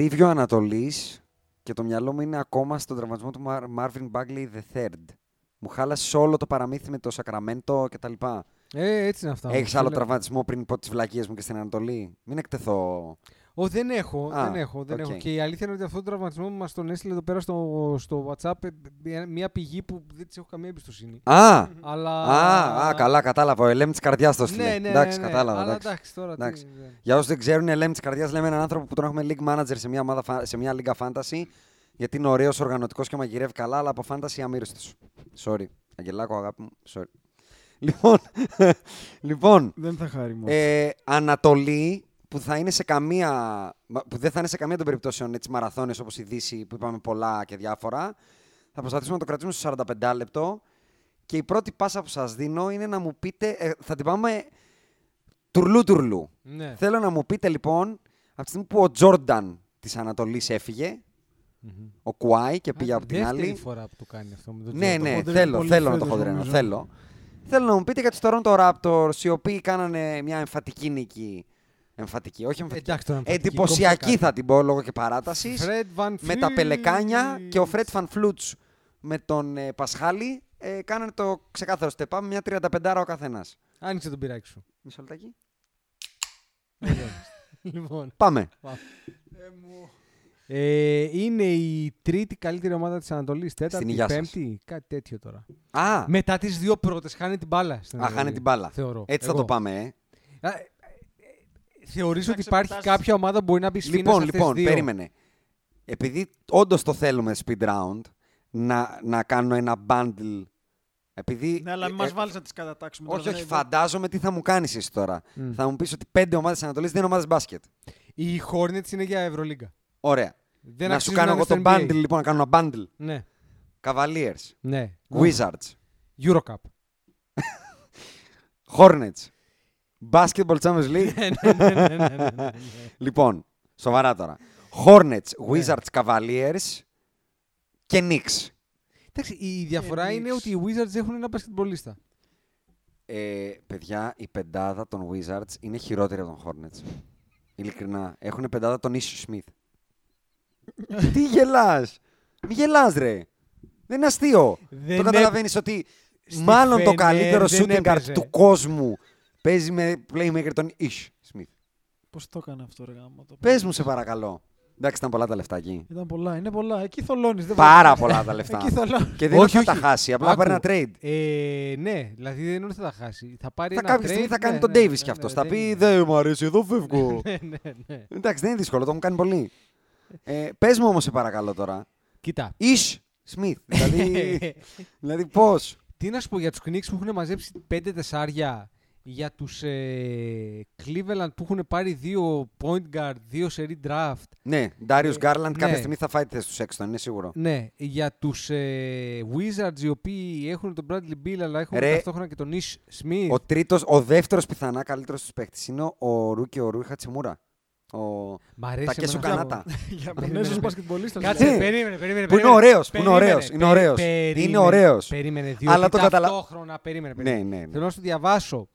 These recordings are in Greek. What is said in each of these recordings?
Preview Ανατολής και το μυαλό μου είναι ακόμα στον τραυματισμό του Mar- Marvin Bagley III. Μου χάλασε όλο το παραμύθι με το Σακραμέντο κτλ. Ε, έτσι είναι αυτά. Έχεις άλλο Φίλε. τραυματισμό πριν πω τις βλακίες μου και στην Ανατολή; Μην εκτεθώ. Ω, δεν έχω, Α, δεν έχω, δεν οκ. έχω. Και η αλήθεια είναι ότι αυτό το τραυματισμό μου μας τον έστειλε εδώ πέρα στο, στο WhatsApp ε, μια- μια πηγή που δεν της έχω καμία εμπιστοσύνη. Α! Αλλά... Α, α, καλά, κατάλαβα. Ο LM της καρδιάς το έστειλε. Ναι, ναι, εντάξει, ναι, ναι. κατάλαβα. Αλλά εντάξει. εντάξει, τώρα τι- Εντάξει. ναι. Για όσους δεν ξέρουν, Ελέμ της καρδιάς λέμε έναν άνθρωπο που τον έχουμε league manager σε μια, ομάδα, φα- σε μια λίγα fantasy. Γιατί είναι ωραίος, οργανωτικός και μαγειρεύει καλά, αλλά από fantasy αμύριστος. Sorry. Αγγελάκο, αγάπη μου. Sorry. Λοιπόν, λοιπόν Δεν θα χάρη μόνο. ε, Ανατολή που θα είναι σε καμία. μα- που δεν θα είναι σε καμία των περιπτώσεων έτσι μαραθώνες όπως η Δύση που είπαμε πολλά και διάφορα. Θα προσπαθήσουμε να το κρατήσουμε στο 45 λεπτό. Και η πρώτη πάσα που σας δίνω είναι να μου πείτε. ε, θα την πάμε τουρλού τουρλού. Ναι. Θέλω να μου πείτε λοιπόν, από τη στιγμή που ο Τζόρνταν της Ανατολής έφυγε, ο Κουάι και πήγε Α, από την δεύτερη άλλη. φορά που το κάνει αυτό με τον Ναι, Jordan. ναι, χοντρένει θέλω, πολύ θέλω να το φέτος, χοντρένω. νομίζω. Θέλω. Θέλω να μου πείτε για τους Toronto Raptors, οι οποίοι κάνανε μια εμφατική νίκη. Εμφατική, όχι εμφατική. Εντάξει, τώρα εμφατική, Εντυπωσιακή κόψε θα την πω λόγω και παράτασης. Fred Van Με τα πελεκάνια Fleet. και ο Fred Van Flutz με τον ε, Πασχάλη ε, κάνανε το ξεκάθαρο step up, μια 35 ο καθένας. Άνοιξε τον πυράκι σου. Μισό λεπτάκι. λοιπόν, Πάμε. ε, είναι η τρίτη καλύτερη ομάδα της Ανατολής, τέταρτη, υγειά σας. πέμπτη, κάτι τέτοιο τώρα. Α, Μετά τις δύο πρώτες χάνει την μπάλα. Στην α, Ανατολή, χάνει την μπάλα. Θεωρώ. Έτσι θα Εγώ. το πάμε, ε. Α, ε, ε, Θεωρείς ότι Εντάξει, υπάρχει επιτάσεις. κάποια ομάδα που μπορεί να μπει σφήνα Λοιπόν, σε αυτές λοιπόν, τις δύο; περίμενε. Επειδή όντως το θέλουμε speed round, να, να κάνω ένα bundle. Επειδή. Ναι, αλλά μην ε, μας βάλεις να τις κατατάξουμε. τώρα, Όχι, δεν όχι, είναι- φαντάζομαι τι θα μου κάνεις εσύ τώρα. Μμ. Θα μου πεις ότι πέντε ομάδες Ανατολής δεν είναι ομάδες μπάσκετ. Οι Hornets είναι για Ευρωλίγκα. Ωραία. Δεν να σου αξίζουν κάνω να εγώ είναι το στο NBA. bundle, λοιπόν, να κάνω ένα bundle. Ναι, Cavaliers, ναι. Wizards, Eurocup. Hornets, Basketball Champions League. ναι, ναι, ναι, ναι, ναι, ναι. λοιπόν, σοβαρά τώρα. Hornets, Ναι. Wizards, Cavaliers και Knicks. Εντάξει, η διαφορά Knicks. είναι ότι οι Wizards έχουν ένα μπασκετμπολίστα. Ε, παιδιά, η πεντάδα των Wizards είναι χειρότερη από τον Hornets. Ειλικρινά. Έχουν πεντάδα τον Ίσου Σμιθ. Τι γελάς. Μη γελάς ρε. Δεν είναι αστείο. Δεν το έ- καταλαβαίνεις ότι Στη μάλλον το Φενέρ καλύτερο δεν shooting guard έπαιζε. του κόσμου παίζει με playmaker τον Ish Smith. Πώς το έκανε αυτό, ρε γάμο. το Πες μου σε παρακαλώ. Εντάξει, ήταν πολλά τα λεφτά εκεί. Ήταν πολλά, είναι πολλά. Εκεί θολώνεις. Πάρα πολλά τα λεφτά. Εκεί θολώνεις. Και δεν Όχι, είναι ότι θα όχι. τα χάσει, απλά Άκου. πάρει ένα trade. Ε, ναι, δηλαδή δεν είναι ότι θα τα χάσει. Θα πάρει Θα ένα κάποια στιγμή trade, θα κάνει ναι, τον ναι, Davis ναι, κι αυτός. ναι, θα δεν πει είναι. Δεν μου αρέσει, εδώ φεύγω. Ναι, ναι, ναι. Εντάξει, δεν είναι δύσκολο, το έχουν κάνει πολύ. Ε, Πες μου όμως, σε παρακαλώ τώρα. Κοίτα. Ish Smith. δηλαδή, δηλαδή πώς; Τι να σου πω για τους Knicks που έχουν μαζέψει πέντε τεσσάρια, για τους ε, Cleveland που έχουν πάρει δύο point guard, δύο seri draft, Ναι, Darius Garland ναι. κάποια στιγμή θα φάει τη θέση του Sexton, είναι σίγουρο. ναι, για τους ε, Wizards οι οποίοι έχουν τον Bradley Beal αλλά έχουν Ρε. ταυτόχρονα και τον Ish Smith. Ο τρίτος, ο δεύτερος πιθανά καλύτερος τους παίχτη είναι ο Ρούκι ο Ρούι Χατσιμούρα. Ο... Μ' αρέσει Τα Κέσου εμένα αυτό. Κανάτα. Για Περίμενε, Πονέζο περίμενε. μπασκετμπολίστας. Κάτσε, Ναι. περίμενε, περίμενε. Που είναι περίμενε. ωραίος, που είναι Περίμενε, ωραίος, είναι πε- ωραίος. περίμενε, Είναι ωραίος. Περίμενε, διότι Αλλά το καταλα- ταυτόχρονα, περίμενε, Ναι, περίμενε. ναι, ναι. Θέλω να σου διαβάσω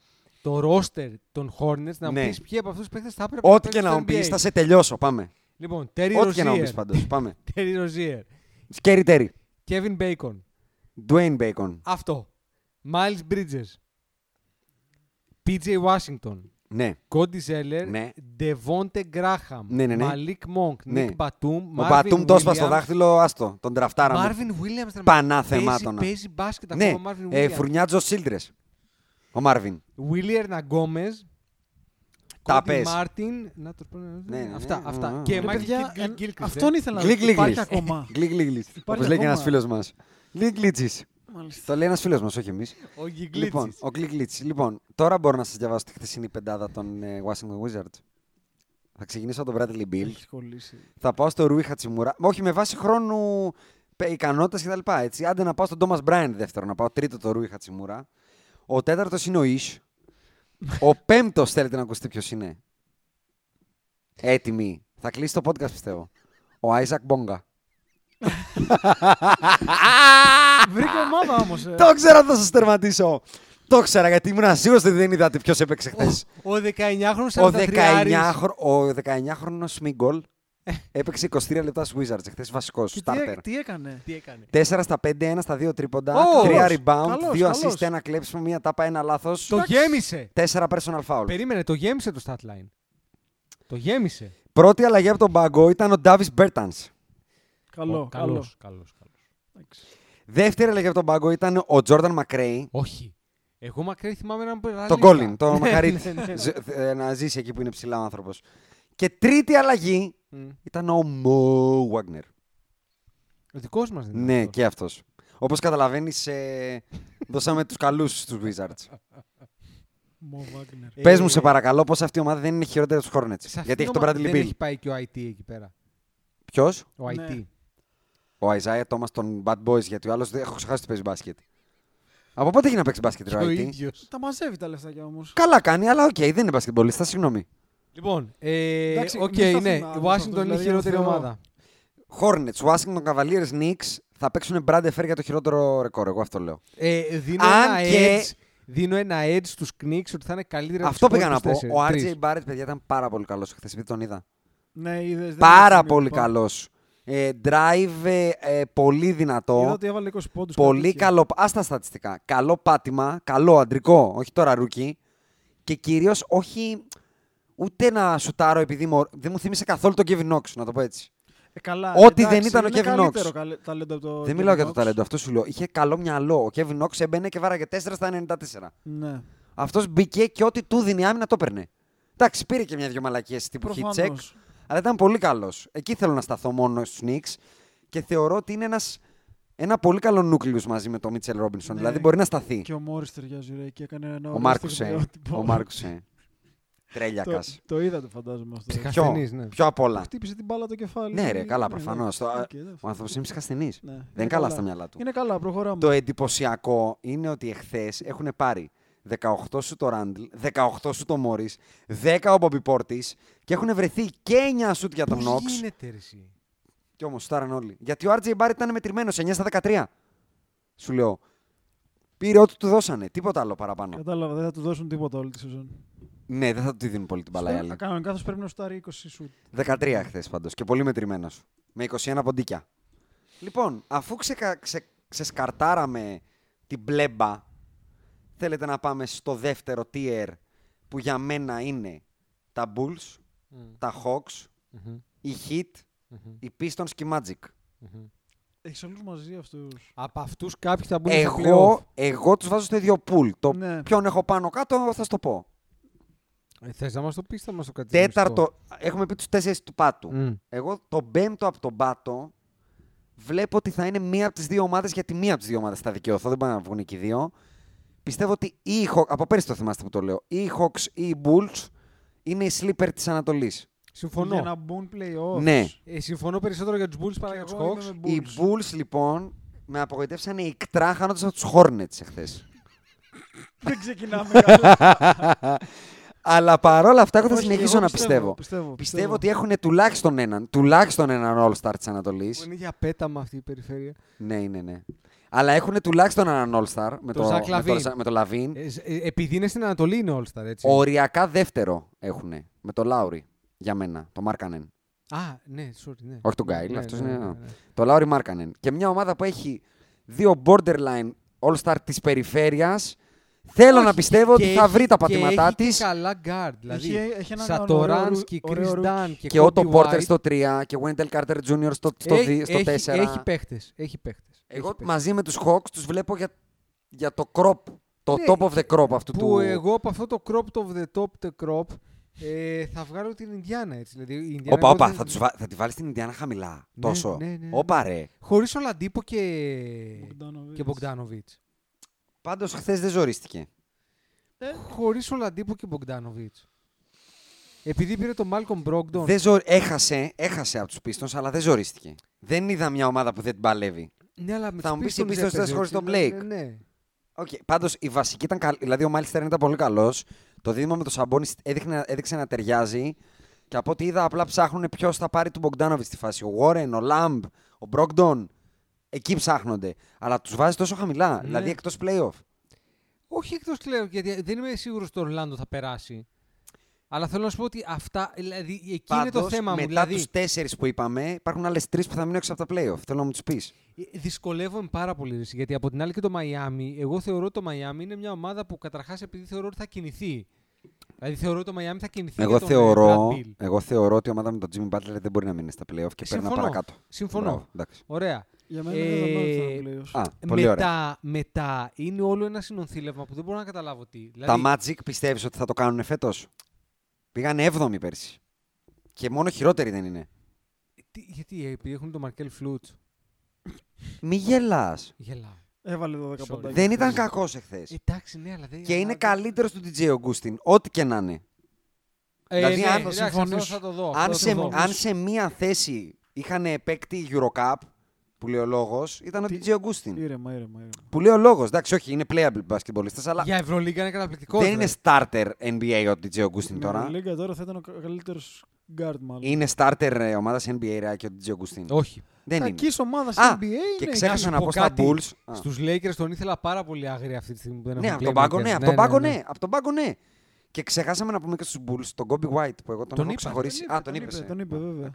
το roster των Hornets να μου Ναι. πεις ποιοι από αυτούς τους παίχτες θα έπρεπε Ό,τι και παίξουν να στο μου πεις, NBA. θα σε τελειώσω. Πάμε. Λοιπόν, Terry Ό,τι και να μου πεις Rozier, πάντως. Πάμε. Terry Rozier, Σκέρι Τέρι. Kevin Bacon, Dwayne Bacon. αυτό, Miles Bridges, PJ Washington, Ναι. Κόντι Ζέλερ, Ναι. Ντεβόντε Γκράχαμ, Ναι, ναι, ναι. Μαλίκ Μόγκ, Ναι. Νίκ Μπατούμ, Ο Μπατούμ το έσπασε στο δάχτυλο, άστο. Τον τραφτάραμε. Μάρβιν Βίλιαμ. Πανά θεμάτωνα. Παίζει, παίζει μπάσκετ Ναι, ακόμα ο Μάρβιν ε, Βίλιαμ. φουρνιάτζο Σίλτρες. Ο Μάρβιν. Βίλιερ Ναγκόμε. Τα Κόντι πες. Μάρτιν. Να το πω. Ναι, ναι, Αυτά. ναι. αυτά. Α, Και α. Ρε, Μάικλ παιδιά, Κιλ- εν- Γκίλκριστ, αυτόν ε. ήθελα να Γλυκ, γλυκ, Υπάρχει γλυκ. ακόμα. Γλυκ, γλυκ, γλυκ. Υπάρχει Όπως λέει και ένας ακόμα. φίλος μας. Γλυκ, γλίτσις. Μάλιστα. Το λέει ένας φίλος μας, όχι εμείς. Ο Γιγκλίτσις. Λοιπόν, ο Γλυκ, γλίτσις. Λοιπόν, τώρα μπορώ να σας διαβάσω τη χθεσινή πεντάδα των ε, Washington Wizards. Θα ξεκινήσω από τον Bradley Bill. Έχεις κολλήσει. Θα πάω στο Ρούι Χατσιμούρα. Όχι με βάση χρόνου ικανότητα κτλ. Έτσι. Άντε να πάω στον Thomas Bryant δεύτερο, να πάω τρίτο το Ρούι Χατσιμούρα. Ο τέταρτος είναι ο Ισ. ο πέμπτος θέλετε να ακούσετε ποιος είναι; Έτοιμοι. Θα κλείσει το podcast πιστεύω. Ο Άιζακ Μπόγκα. Βρήκε ομάδα όμως. Το ξέρα ότι θα σας τερματίσω. Το ξέρα γιατί ήμουν σίγουρο ότι δεν είδατε ποιος έπαιξε χθες. Ο 19χρονος Ο 43 19χρονο Σμίγκολ έπαιξε 23 λεπτά στους Wizards χθε βασικός. Και τι, έ- Starter. τι έκανε; Τι έκανε; 4 στα 5, 1 στα 2 τρίποντα, Ω, 3 καλός, rebound, καλός, 2 καλός. assist, 1 κλέψιμο, 1 τάπα, 1 λάθος. Το γέμισε. 4 personal foul. Περίμενε, το γέμισε το stat line. Το γέμισε. Πρώτη αλλαγή από τον πάγκο ήταν ο Davis Bertans. Καλό, Ο- καλός. καλός, καλός, καλός. Εντάξει. Δεύτερη αλλαγή από τον πάγκο ήταν ο Jordan McRae. Όχι. Εγώ μακρύ θυμάμαι έναν που Τον Colin, τον Ναι, Μακαρίτη. ναι, ναι. Ζ- ε, Να ζήσει εκεί που είναι ψηλά ο άνθρωπος. Και τρίτη αλλαγή Μμ. ήταν ο Mo Wagner. Ο δικός μας δεν είναι Ναι, αυτός. και αυτός. Όπως καταλαβαίνεις, δώσαμε τους καλούς στους Wizards. Μο Βάγκνερ. Ε, Πες μου, σε παρακαλώ, πώς αυτή η ομάδα δεν είναι χειρότερη από τους Hornets. σε αυτήν Γιατί έχει την τον ομάδα Bradley Δεν Bill. έχει πάει και ο IT εκεί πέρα. Ποιος; Ο Ναι. IT. Ο Isaiah Thomas των Bad Boys, γιατί ο άλλος δεν έχω ξεχάσει ότι παίζει μπάσκετ. Από πότε έχει να παίξει μπάσκετ, Και ο ο IT. ίδιος. Τα μαζεύει τα λεφτάκια όμως. Καλά κάνει, αλλά οκ, δεν είναι μπασκετμπολίστα, συγγνώμη. Λοιπόν, ε, Εντάξει, οκ, μην σταθούμε ναι. Η άλλο σε Washington αυτό, είναι η δηλαδή, χειρότερη αν Θεό. ομάδα. Hornets, Washington Cavaliers, Knicks θα παίξουν μπραντ φερ για το χειρότερο ρεκόρ. Εγώ αυτό λέω. Ε, δίνω, Αν ένα και- edge, δίνω ένα edge στους Knicks ότι θα είναι καλύτεροι από αυτό τους πήγα να πω. υπόλοιπους Ο τέσσερις. RJ Barrett, παιδιά, ήταν πάρα πολύ καλός χθες. Επειδή τον είδα. Ναι, είδες, δεν Πάρα είδες πολύ σημείο. καλός. Ε, drive, ε, ε, πολύ Είδα δυνατό. ότι έβαλε 20 πόντους. Πολύ καλό. Α τα στατιστικά. Καλό πάτημα. Καλό αντρικό. Όχι τώρα rookie. Και κυρίως όχι ούτε να σουτάρω επειδή μου- δεν μου θύμισε καθόλου τον Kevin Knox, να το πω έτσι. Ε, καλά, Ό,τι εντάξει, δεν ήταν ο είναι Kevin Knox. καλύτερο καλε- ταλέντο από το δεν Kevin μιλάω για το Knox. ταλέντο, αυτό σου λέω. Είχε καλό μυαλό. Ο Kevin Knox έμπαινε και βάραγε 4 στα 94. Ναι. Αυτός μπήκε και ό,τι του δίνει άμυνα το έπαιρνε. Εντάξει, πήρε και μια-δυο μαλακίες τύπου hit check, Προφανώς. αλλά ήταν πολύ καλός. Εκεί θέλω να σταθώ μόνο στους Knicks και θεωρώ ότι είναι ένας, ένα πολύ καλό νούκλιο μαζί με τον Μίτσελ Ρόμπινσον. Ναι. Δηλαδή μπορεί να σταθεί. Και ο Μόρι ταιριάζει ρε, και έκανε ένα Ο ωραίο Μάρκουσε. στιγμιότυπο. Ο Μάρκουσε. Το, Τρέλιακας. το είδατε φαντάζομαι αυτό. Ψυχα- Ποιο, Ασθενής, ναι. ποιο απ' όλα. Χτύπησε την μπάλα το κεφάλι. Ναι, ρε, καλά, Ναι, προφανώ. ναι. Οκ, εντάξει. Ο άνθρωπος είναι ψυχασθενή. Ναι, Δεν είναι είναι καλά στα μυαλά του. Είναι καλά, προχωράμε. Το εντυπωσιακό είναι ότι εχθές έχουν πάρει 18 σου το Ράντλ, 18 σου το Μόρι, 10 ο Μπομπι Πόρτη και έχουν βρεθεί και 9 σουτ για τον Πώς Νόξ. γίνεται ρε εσύ; Και όμως σουτάραν όλοι. Γιατί ο RJ Barrett ήταν μετρημένος 9 στα 13. Σου λέω. Πήρε ό,τι του δώσανε. Τίποτα άλλο παραπάνω. Κατάλαβα, δεν θα του δώσουν τίποτα όλη τη σεζόν. Ναι, δεν θα του τη δίνουν πολύ την μπαλά οι άλλοι. Κανονικά θα πρέπει να σουτάρει 20 σουτ. 13 χθες πάντως και πολύ μετρημένο. Με 21 ποντίκια. Λοιπόν, αφού ξεκα... ξε... ξεσκαρτάραμε την μπλέμπα, θέλετε να πάμε στο δεύτερο tier που για μένα είναι τα Bulls, Μμ, τα Hawks, μμμ, η Heat, μμμ, οι Pistons και η Magic. μμμ. Έχεις όλους μαζί αυτούς. Από αυτούς κάποιοι θα μπουν στο playoff. Εγώ, εγώ τους βάζω στο ίδιο pool. Το Ναι. ποιον έχω πάνω κάτω θα σου το πω. Ε, Θες να μας το πεις, θα μας το κρατήσεις Τέταρτο, έχουμε πει τους τέσσερις του πάτου. μυστό. Μμ. Εγώ τον πέμπτο από τον πάτο βλέπω ότι θα είναι μία από τις δύο ομάδες, γιατί μία από τις δύο ομάδες θα δικαιωθώ. Δεν πάνε να βγουν και οι δύο. Πιστεύω ότι ή οι Hawks, από πέρυσι το θυμάστε που το λέω, ή οι Hawks ή οι Bulls είναι η sleeper της Ανατολής. Συμφωνώ. Για να μπουν playoffs. Ναι. Ε, συμφωνώ περισσότερο για τους Bulls παρά Και για τους εγώ είμαι Hawks. με Οι Bulls. Bulls λοιπόν με απογοητεύσανε ικτρά χάνοντας από τους Hornets εχθές. Δεν ξεκινάμε καλά. Αλλά παρόλα αυτά, εγώ θα Όχι, συνεχίσω εγώ να πιστεύω, πιστεύω. πιστεύω, Πιστεύω ότι έχουν τουλάχιστον έναν, τουλάχιστον έναν All-Star της Ανατολής. Που είναι για πέταμα αυτή η περιφέρεια. Ναι, ναι, ναι. Αλλά έχουν τουλάχιστον έναν All-Star με Το το, Zach με το, Lavine. με το Lavine. Ε, σ- ε, επειδή είναι στην Ανατολή είναι All-Star, έτσι. Οριακά δεύτερο έχουν με το Λάουρι για μένα, το Μάρκανεν. Α, ναι, sorry, ναι. Όχι τον Γκάιλ, Ναι, αυτός ναι, είναι- ναι, ναι. Το Λάουρι Μάρκανεν. Και μια ομάδα που έχει δύο borderline All-Star της περιφέρειας, Θέλω Όχι, να πιστεύω ότι και θα έχει- βρει τα και πατήματά έχει και της. καλά guard. Δηλαδή, Έχει- έχει έναν Σατοράνσκι, ωραίο Chris ρου- Dunn ωραίο και, Και ο Kobe Πόρτερ White. στο 3 και Wendell Carter Jr. στο, στο, Έχει- δι- στο έχει- 4. Έχει παίχτες. Έχει παίχτες. Εγώ Έχει παίχτες. μαζί με τους Hawks τους βλέπω για, για το crop, το Ναι, top of the crop αυτού Που του... εγώ από αυτό το crop of the top the crop ε, θα βγάλω την Ινδιάνα έτσι. Δηλαδή, η Ινδιάνα Όπα, εγώ όπα, δεν- θα, τους βα... θα τη βάλεις την Ινδιάνα χαμηλά. Ναι, τόσο. ναι, ναι, ναι. Όπα ρε. Χωρίς Ολαντίπο και, Bogdanovic. Και Μπογκδάνοβιτς. Πάντως χθες δεν ζορίστηκε. Χωρίς Ολαντίπο και Μπογκδάνοβιτς. Επειδή πήρε το Μάλκομ Μπρόγκτον. Δεν ζω... έχασε, έχασε από τους Pistons, αλλά δεν ζορίστηκε. Δεν είδα μια ομάδα που δεν την παλεύει. Ναι, αλλά με Θα τους μου πεις, οι Pistons Pistons έπαιζε, ήταν χωρίς έτσι, τον ναι, Blake. Ναι, ναι. Okay. Πάντως η βασική ήταν καλή. Δηλαδή ο Μάιλς Τέρνερ ήταν πολύ καλός. Το δίδυμο με το Σαμπόνις έδειχνε, έδειξε να ταιριάζει. Και από ό,τι είδα, απλά ψάχνουν ποιος θα πάρει του Μπογκδάνοβιτς στη φάση. Ο Γουόρεν, ο Λαμπ, ο Μπρόγκντον. Εκεί ψάχνονται. Αλλά τους βάζει τόσο χαμηλά. Ναι. Δηλαδή εκτός playoff. Όχι εκτός κλαίω, γιατί δεν είμαι σίγουρος ότι το Ορλάντο θα περάσει. Αλλά θέλω να σου πω ότι αυτά, δηλαδή εκεί είναι το Πάντως, θέμα μου. μετά Δηλαδή, τους τέσσερις που είπαμε, υπάρχουν άλλες τρεις που θα μείνουν έξω από τα playoff. Θέλω να μου τους πεις. Ε, Δυσκολεύομαι πάρα πολύ. Ρίση, γιατί από την άλλη και το Μαϊάμι, εγώ θεωρώ ότι το Μαϊάμι είναι μια ομάδα που καταρχάς επειδή θεωρώ ότι θα κινηθεί. Δηλαδή θεωρώ ότι το Μαϊάμι θα κινηθεί. Εγώ για τον, ε, θεωρώ, Brad Bill. εγώ θεωρώ ότι η ομάδα με τον Jimmy Butler δεν μπορεί να μείνει στα playoff και παίρνει Συμφωνώ. παρακάτω. Συμφωνώ. Μπράβο, εντάξει. Ωραία. Για μένα δεν θα μάθει Ε, τα playoffs. Α, πολύ ωραία. Μετά, μετά είναι όλο ένα συνονθήλευμα που δεν μπορώ να καταλάβω τι. Τα Δηλαδή, Magic πιστεύεις ότι θα το κάνουν φέτος; Πήγανε 7η πέρσι. Και μόνο χειρότεροι δεν είναι. τι- γιατί, ε, επειδή έχουν τον Μαρκέλ Φλούτ. Μη γελάς. Γελάω. Έβαλε 12 Sorry. ποντάκια. Δεν ήταν κακός εχθές. Εντάξει, ναι, αλλά δεν. Και είναι αλλά- καλύτερος του DJ Augustin. Ό,τι και να είναι. Ε, Δηλαδή, ναι, αν- εντάξει, αυτό συμφωνήσω. θα το δω. αυτό Αν θα το σε, δω. αν σε μία θέση είχαν παίκτη Eurocup, που λέει ο λόγος, ήταν ο Τι- DJ Augustin. Ήρεμα, ήρεμα, ήρεμα. Που λέει ο λόγος. Εντάξει, όχι, είναι playable basketballista, αλλά Για Ευρωλίγκα είναι καταπληκτικός. δεν είναι starter NBA ο DJ Augustin τώρα. Λίγκα τώρα θα ήταν ο καλύτερος guard μάλλον. Είναι starter ε, ομάδας NBA ρε, και ο DJ Augustin. Όχι. Δεν είναι. Κακής ομάδας Α, NBA είναι. Και να ξέχασα σου να πω πω στα κάτι. Bulls. Α. Στους Lakers τον ήθελα πάρα πολύ άγρια αυτή τη στιγμή που δεν Ναι, έχουν από τον πάγκο, playmakers. ναι, από τον πάγκο, ναι. Από τον πάγκο, ναι. Και ξεχάσαμε να πούμε και στους Bulls τον Kobe White που εγώ τον, Τον έχω είπα, ξεχωρίσει. Τον Α, τον είπες, είπε. Τον είπε, βέβαια.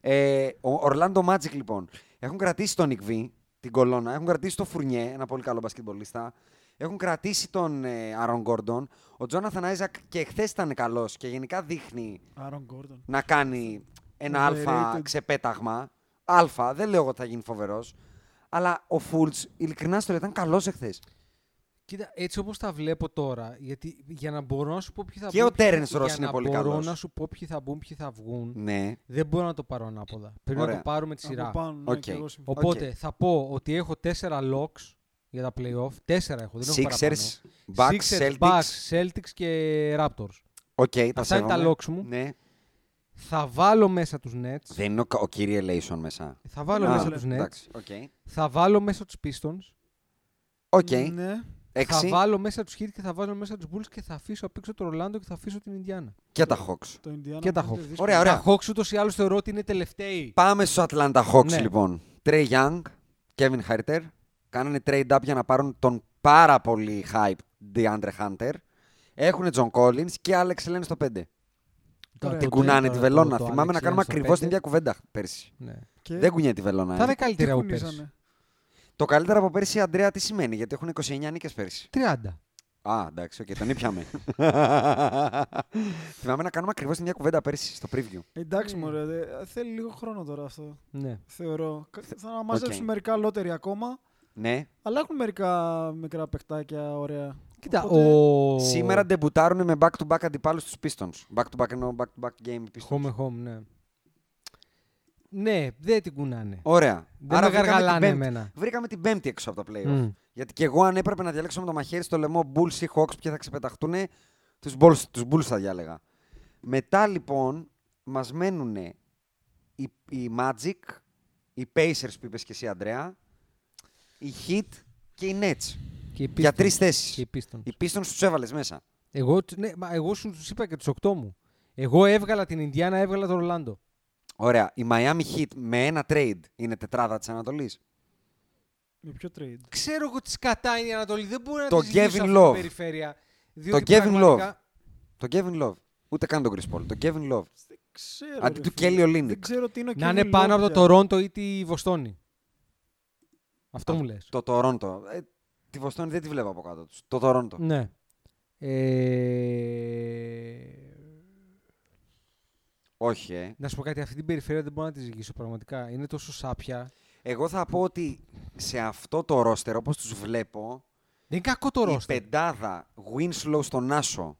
Ε, ο Orlando Magic λοιπόν. Έχουν κρατήσει τον Nick V, την κολόνα. Έχουν κρατήσει τον Φουρνιέ, ένα πολύ καλό μπασκετμπολίστα. Έχουν κρατήσει τον ε, Aaron Gordon. Ο Jonathan Isaac και χθες ήταν καλός και γενικά δείχνει Άρον Γκόρντον. να κάνει ένα άλφα Overrated. ξεπέταγμα. Άλφα, δεν λέω εγώ ότι θα γίνει φοβερός. Αλλά ο Fultz, ειλικρινά στο λέω, ήταν καλός εχθές. Κοίτα, έτσι όπως τα βλέπω τώρα, γιατί για να μπορώ να σου πω ποιοι θα Και μπουν. ο ποιοι θα- Terence Ross για είναι να πολύ μπορώ καλός. να σου πω ποιοι θα μπουν, ποιοι θα βγουν. Ναι. Δεν μπορώ να το πάρω ανάποδα. Πρέπει να Ωραία. το πάρουμε τη Από σειρά. πάνω, ναι, Οκ. και εγώ συμφωνώ. Οπότε Οκ. θα πω ότι έχω τέσσερα locks για τα playoff. Τέσσερα έχω. Δεν έχω Sixers, παραπάνω. Bucks, Sixers, Celtics. Bucks, Celtics και Raptors. Οκ, τα Αυτά είναι τα σέβομαι. locks μου. Ναι. Θα βάλω μέσα τους Nets. Δεν είναι ο, ο κύριε ελέησον μέσα. Θα βάλω Α, μέσα ναι. τους Nets. Εντάξει, οκ. Θα βάλω μέσα τους Pistons. Οκ. Ναι. Θα Έξι βάλω μέσα τους Heat και θα βάλω μέσα τους Bulls και θα αφήσω απ' έξω το Ορλάντο και θα αφήσω την Ινδιάνα. και τα Hawks. Το Indiana Και τα φαίνεται Hawks. δύσκολο. Ωραία, ωραία. Τα Hawks ούτως ή άλλως θεωρώ ότι είναι τελευταίοι. Πάμε στους Atlanta Hawks Ναι. λοιπόν. Trey Young, Kevin Huerter. Κάνανε trade up για να πάρουν τον πάρα πολύ hype DeAndre Hunter. Έχουν John Collins και Alex Len στο 5. Ωραία. Την το- κουνάνε το- τη το- βελόνα. το Θυμάμαι Alex να κάνουμε Len στο ακριβώς πέντε. την ίδια κουβέντα πέρσι. Ναι. Και Δεν κουνιέται τη βελόνα. Θα ε. είναι τι καλύτερα από κουνήσανε. πέρσι. Το καλύτερο από πέρσι, Αντρέα, τι σημαίνει, γιατί έχουν 29 νίκες πέρσι. 30. Α, εντάξει, οκ, τον ήπιαμε. Θυμάμαι να κάνουμε ακριβώς την ίδια κουβέντα πέρσι στο preview. Εντάξει, Ναι. μωρέ, δε- θέλει λίγο χρόνο τώρα αυτό. Ναι. Θεωρώ. Κα- Θα μαζέψουν Οκ. μερικά lottery ακόμα. Ναι. Αλλά έχουν μερικά μικρά παιχτάκια ωραία. Κοίτα, Οπότε, ο... Σήμερα ντεμπουτάρουν με back-to-back αντιπάλους στους Pistons. Back-to-back εννοώ back-to-back game Pistons. Home and home, ναι. Ναι, δεν την κουνάνε. Ωραία. Δεν Άρα με βρήκαμε την γαργαλάνε πέμπτη- εμένα. Βρήκαμε την πέμπτη έξω από τα playoff. Μμ. Γιατί και εγώ αν έπρεπε να διαλέξω με το μαχαίρι στο λαιμό Bulls ή Hawks ποιοι θα ξεπεταχτούν, τους Bulls, τους Bulls θα διάλεγα. Μετά λοιπόν μας μένουν οι, οι Magic, οι Pacers που είπες και εσύ Αντρέα, οι Heat και οι Nets. Και οι Για Pistons. τρεις θέσεις. Και οι Pistons. Οι Pistons τους έβαλες μέσα. Εγώ, ναι, μα εγώ σου τους είπα και τους οκτώ μου. Εγώ έβγαλα την Ινδιάνα, έβγαλα τον Ρολάντο. Ωραία. Η Miami Heat με ένα trade είναι τετράδα της Ανατολής; Με ποιο trade; Ξέρω εγώ τις σκατά είναι η Ανατολή. Δεν μπορεί να Το τη ζητήσω Kevin αυτή Love. την περιφέρεια. Διότι Kevin πραγματικά- Το Kevin Love. Ούτε καν τον Chris Paul. Το Kevin Love. Δεν ξέρω. Αντί ρε του φίλε. Kelly Olynyk. Δεν ξέρω τι είναι ο Να Kevin είναι πάνω Love από το πια. Τορόντο ή τη Βοστόνη. Αυτό μου λες. Το Toronto. Ε, Τη Βοστόνη δεν τη βλέπω από κάτω τους. Το Τωρόντο. Ναι. Ε... Όχι, ε. Να σου πω κάτι, αυτή την περιφέρεια δεν μπορώ να τη ζυγίσω πραγματικά. Είναι τόσο σάπια. Εγώ θα πω ότι σε αυτό το ρόστερ, όπως τους βλέπω, Δεν είναι κακό το η ρόστερ. πεντάδα Winslow στον Άσο,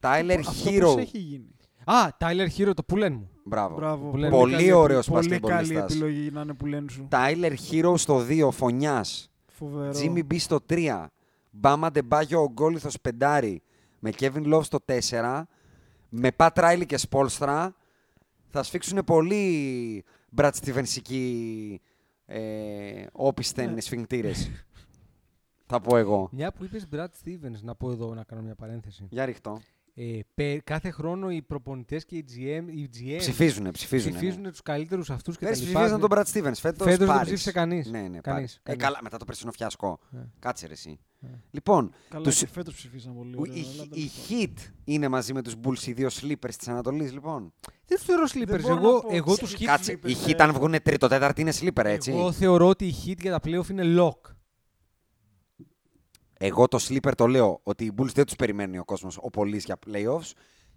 Tyler Αυτό Hero. πώς έχει γίνει; Α, Tyler Hero, το πουλέν μου. Μπράβο. Μπράβο. Που λένε Πολύ καλή- ωραίος Πολύ καλή μπασκετμπολιστάς. επιλογή να είναι που λένε σου. Tyler Hero στο 2, Φωνιάς. Φοβερό. Jimmy B στο 3. Μπάμα Ντεμπάγιο ο Γκόλιθος πεντάρι. Με Kevin Love στο 4. Με Pat Riley και Σπόλστρα. Θα σφίξουν πολύ Brad Stevensικοί ε, όπιστεν Ναι. σφιγκτήρες. θα πω εγώ. Μια που είπες Brad Stevens, να πω εδώ να κάνω μια παρένθεση. Για ρίχτω. Ε, πε- κάθε χρόνο οι προπονητές και οι GM, οι GM Ψηφίζουνε, ψηφίζουνε. ψηφίζουν ναι. τους καλύτερους αυτούς και Πέρσι τα λοιπά. ψηφίζαν τον Brad Stevens. Φέτος, Φέτος δεν Πάρης. ψήφισε κανείς. Ναι, ναι, Κανείς, Πάρης. Ε, κανείς. καλά, μετά το περσινό φιασκό. Ναι. Κάτσε ρε εσύ. Ναι. Λοιπόν, Καλά, τους- και φέτος ψηφίσαν πολύ. οι, ωραία, αλλά οι, τέλος οι πάντων. Heat είναι μαζί με τους Bulls οι δύο sleepers της Ανατολής, λοιπόν. Δεν τους θεωρώ sleepers. μπορώ Εγώ, να πω εγώ sleepers. τους Heat, Κάτσε, sleepers, οι ε. Heat αν βγουν τρίτο, τέταρτη είναι sleeper, έτσι. εγώ θεωρώ ότι οι Heat για τα playoff είναι lock. Εγώ το sleeper το λέω ότι οι Bulls δεν τους περιμένει ο κόσμος ο Πολύς για playoffs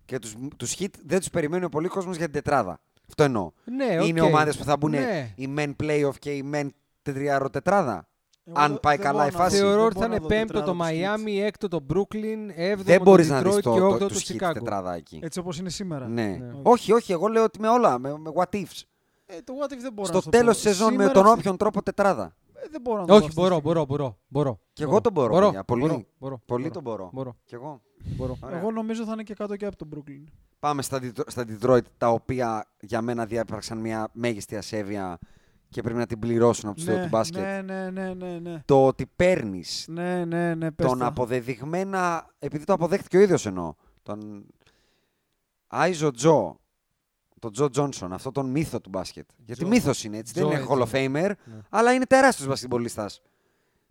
και τους, τους Heat δεν τους περιμένει ο πολύς κόσμος για την τετράδα. Αυτό εννοώ. Ναι, είναι οκ. ομάδες που θα μπουν Ναι. οι μεν playoff και οι μεν τετριάρο τετράδα. Εγώ αν δεν- πάει δεν καλά μπορώ η να φάση. δω- Θεωρώ δεν ότι θα μπορώ να είναι δω πέμπτο το τετράδα τους Heat. Miami, έκτο το Brooklyn, έβδομο Δεν το μπορείς να Detroit δεις και το, το, όγδοο το τους το Heat Chicago. τετράδα εκεί. Έτσι όπως είναι σήμερα. Ναι. Ναι. Όχι, όχι, εγώ λέω ότι με όλα, με, με what ifs. Ε, το what if δεν μπορώ Στο να σου το τέλος πω. της σεζόν με Σήμερα τον αυτή- όποιον τρόπο τετράδα. Ε, δεν μπορώ να το πω Όχι, αυτή τη μπορώ, στιγμή. μπορώ, μπορώ, μπορώ. Κι εγώ τον μπορώ, μπορώ, παιδιά, πολύ. μπορώ, μπορώ, Πολύ μπορώ, τον μπορώ. μπορώ, Κι εγώ. μπορώ. Ωραία. Εγώ νομίζω θα είναι και κάτω και από τον Brooklyn. Πάμε στα, Detro- στα Detroit, τα οποία για μένα διέπραξαν μια μέγιστη ασέβεια και πρέπει να την πληρώσουν από τους θεού του μπάσκετ. ναι, ναι, ναι, ναι, ναι. Το ότι παίρνεις Ναι, ναι, ναι, πες τον τα. αποδεδειγμένα, επειδή το αποδέχτηκε ο ίδιος εννοώ, τον Άιζο Τζο, τον Τζο Τζόνσον, αυτό τον μύθο του μπάσκετ. Γιατί Τζο. μύθος είναι έτσι, δεν Τζο είναι έτσι Hall of είναι. Famer, Ναι. αλλά είναι τεράστιος μπασκετμπολίστας.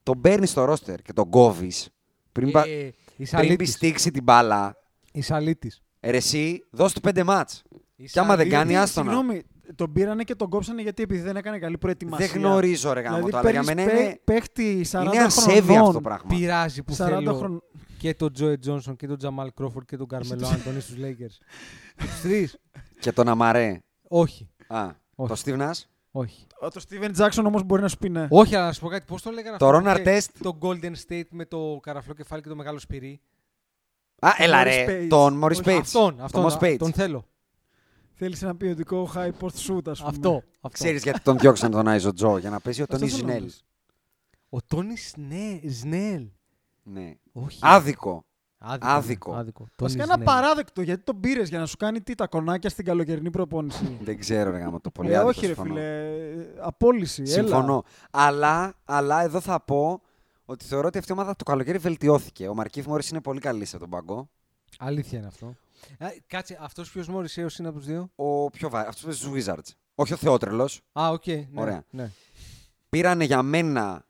Τον παίρνει στο ρόστερ και τον κόβεις πριν, πα- Ε, η πριν Σαλίτης. πιστήξει την μπάλα. Η Σαλίτης. Ε, ρε εσύ, δώσ' του πέντε μάτς. Η Κι άμα δεν Σαλίτης- κάνει, Γιατί, άστονα. Συγγνώμη, τον πήρανε και τον κόψανε γιατί επειδή δεν έκανε καλή προετοιμασία. Δεν γνωρίζω ρε γάμο Δηλαδή το, αλλά για παίρνεις μένα παί- είναι, παίχτη 40 είναι ασέβεια χρονών, αυτό το πράγμα. Πειράζει που 40 θέλω χρονών. Και τον Τζόε Τζόνσον και τον Τζαμάλ Κρόφορντ και τον Καρμελό Άντωνη στους Lakers. Τους τρεις. Και τον Αμαρέ. Όχι. Α, Όχι. το Steve Nash; Όχι. Το Steven Jackson όμως μπορεί να σου πει ναι. Όχι, αλλά να σου πω κάτι. Πώς το λέγανε Το αυτό Ron που είχε Artest. Το Golden State με το καραφλό κεφάλι και το μεγάλο σπυρί; Α, έλα Morris ρε, Page. τον Morris Όχι, Page. Αυτόν, Τον αυτόν. Moss Page. Τον θέλω. Θέλεις ένα ποιοτικό high post shoot ας πούμε. Αυτό. αυτό. Ξέρεις γιατί τον διώξαν τον Άιζο Τζο, για να παίζει ο Αυτό Τόνι θέλω να Ζινέλ. δεις. Ο Τόνι Σνέλ. Ναι. Όχι. Άδικο. Άδικο. άδικο. ναι, άδικο. Βασικά Τόνι ένα Σνέλ. παράδεκτο γιατί τον πήρε για να σου κάνει τι τα κονάκια στην καλοκαιρινή προπόνηση. Δεν ξέρω ρε γάμο, το πολύ ε, άδικο όχι ρε συμφωνώ. φίλε, ε, απόλυση. Έλα. Συμφωνώ. Αλλά, αλλά εδώ θα πω ότι θεωρώ ότι αυτή η ομάδα το καλοκαίρι βελτιώθηκε. Ο Μαρκίφ Μόρις είναι πολύ καλή σε τον πάγκο. Αλήθεια είναι αυτό. Α, κάτσε, αυτός ποιος Μωρισέος είναι από τους δύο; Ο πιο βα... αυτός παίζει στους Wizards. Όχι ο Θεότρελος. Α, οκ. ναι, Ωραία. Ναι. Πήρανε για μένα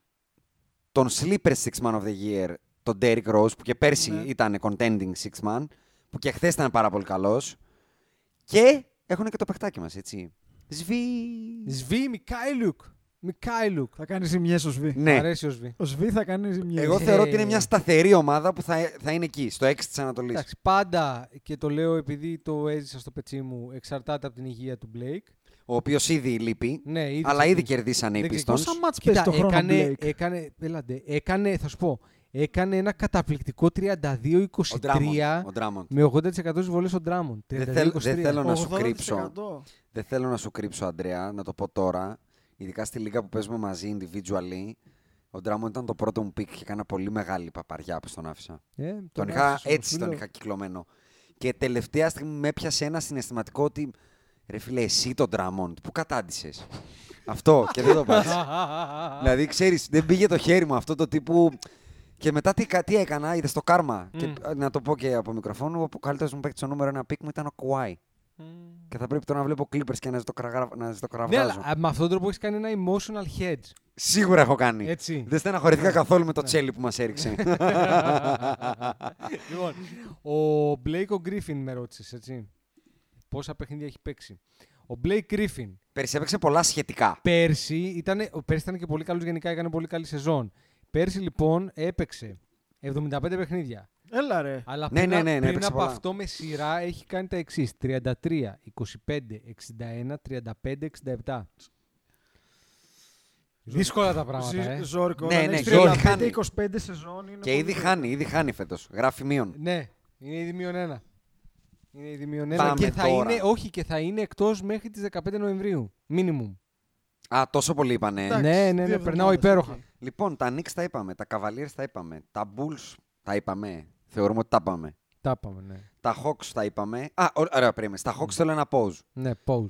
τον sleeper six man of the year, τον Derrick Rose, που και πέρσι Ναι. ήταν contending six man, που και χθες ήταν πάρα πολύ καλός. Και έχουν και το παιχτάκι μας, έτσι. Σβή. Σβή Μικάιλουκ. Μικάιλουκ. Θα κάνει ζημιές ο Σβή. Μ' Ναι. αρέσει ο Σβή. Ο Σβή θα κάνει ζημιές. Εγώ Ε. θεωρώ ότι είναι μια σταθερή ομάδα που θα, θα είναι εκεί, στο 6 της Ανατολής. Εντάξει, πάντα και το λέω επειδή το έζησα στο πετσί μου, εξαρτάται από την υγεία του Μπλέικ. Ο οποίος ήδη λείπει, Ναι, ήδη αλλά ήδη ξεκίνησε. κερδίσανε οι Δεν Pistons. Πόσα ματς παίζει Κοίτα, το χρόνο έκανε, Blake. έκανε, έλατε, έκανε, θα σου πω, έκανε ένα καταπληκτικό 32-23 Ο Drummond, ο Drummond. με 80% στις βολές ο Ντράμον. Δεν θέλ- δεν θέλω να σου 80%. κρύψω. Δεν θέλω να σου κρύψω, Αντρέα, να το πω τώρα. Ειδικά στη λίγκα που παίζουμε μαζί individually. Ο Ντράμον ήταν το πρώτο μου pick και έκανα πολύ μεγάλη παπαριά που τον άφησα. Ε, Τον είχα, άφησες, έτσι σου τον λέω. είχα κυκλωμένο. Και τελευταία στιγμή με έπιασε ένα συναισθηματικό ότι ρε φίλε, εσύ τον Ντράμον, πού κατάντησες; αυτό και δεν το πας. δηλαδή, ξέρεις, δεν πήγε το χέρι μου αυτό το τύπου. Και μετά τι, κα- τι έκανα, είδες το κάρμα. Και, Μμ. να το πω και από μικροφόνο, ο καλύτερος μου παίκτης στο νούμερο ένα pick μου ήταν ο Κουάι. Και θα πρέπει τώρα να βλέπω Clippers και να ζητωκραγα- να ζητωκραυγάζω. Ναι, αλλά α, με αυτόν τον τρόπο έχεις κάνει ένα emotional hedge. Σίγουρα έχω κάνει. Έτσι. Δεν στεναχωρηθήκα καθόλου με το τσέλι που μας έριξε. λοιπόν, ο Blake ο Griffin με ρώτησες, έτσι. Πόσα παιχνίδια έχει παίξει. Ο Blake Griffin Πέρυσι έπαιξε πολλά σχετικά. πέρσι ήταν, ο πέρσι ήταν και πολύ καλός γενικά, έκανε πολύ καλή σεζόν. Πέρσι λοιπόν έπαιξε 75 παιχνίδια. Έλα ρε. Αλλά Ναι, πριν, ναι, ναι, ναι, πριν έπαιξε από πολλά. αυτό με σειρά έχει κάνει τα εξής: 33, 25, 61, 35, 67. Δύσκολα τα πράγματα, ε. Ζόρικο. Ναι, όταν ναι, έχεις και ήδη 35, χάνει. 25 σεζόν είναι Και πολύ ήδη ζώρικο. χάνει, ήδη χάνει φέτος. Γράφει μείον. Ναι, είναι ήδη μείον ένα. Είναι ήδη μείον ένα. Πάμε Και θα τώρα. είναι, όχι, και θα είναι εκτός μέχρι τις 15 Νοεμβρίου. Minimum. Α, τόσο πολύ είπανε. Εντάξει, ναι, ναι, ναι, δύο περνάω εβδομάδες, υπέροχα. οκ. Λοιπόν, τα Knicks τα είπαμε, τα Cavaliers τα είπαμε, τα Bulls τα είπαμε. Θεωρούμε ότι τα είπαμε. Τα είπαμε, ναι. Τα Hawks τα είπαμε. Α, ω- ωραία, περίμενε. Στα Hawks θέλω ένα pause. Ναι, pause.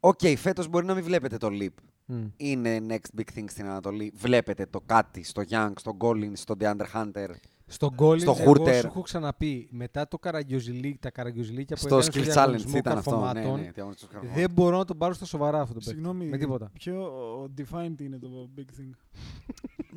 Οκ, φέτος μπορεί να μην βλέπετε το Leap. Μμ. Είναι next big thing στην Ανατολή. Βλέπετε το κάτι στο Young, στο Collins, στο DeAndre Hunter, Στον Collins, Στο εγώ Hurter. σου έχω ξαναπεί, μετά το καραγκιόζιλί, τα καραγκιόζιλίκια που στο έκανε Skill στο Challenge. διαγωνισμό Τι ήταν αυτό. Ναι, καρφωμάτων, ναι, διαγωνισμός καρφωμάτων. δεν μπορώ να τον πάρω στα σοβαρά αυτό το παίκτη. Συγγνώμη, Με τίποτα. πιο defined είναι το big thing.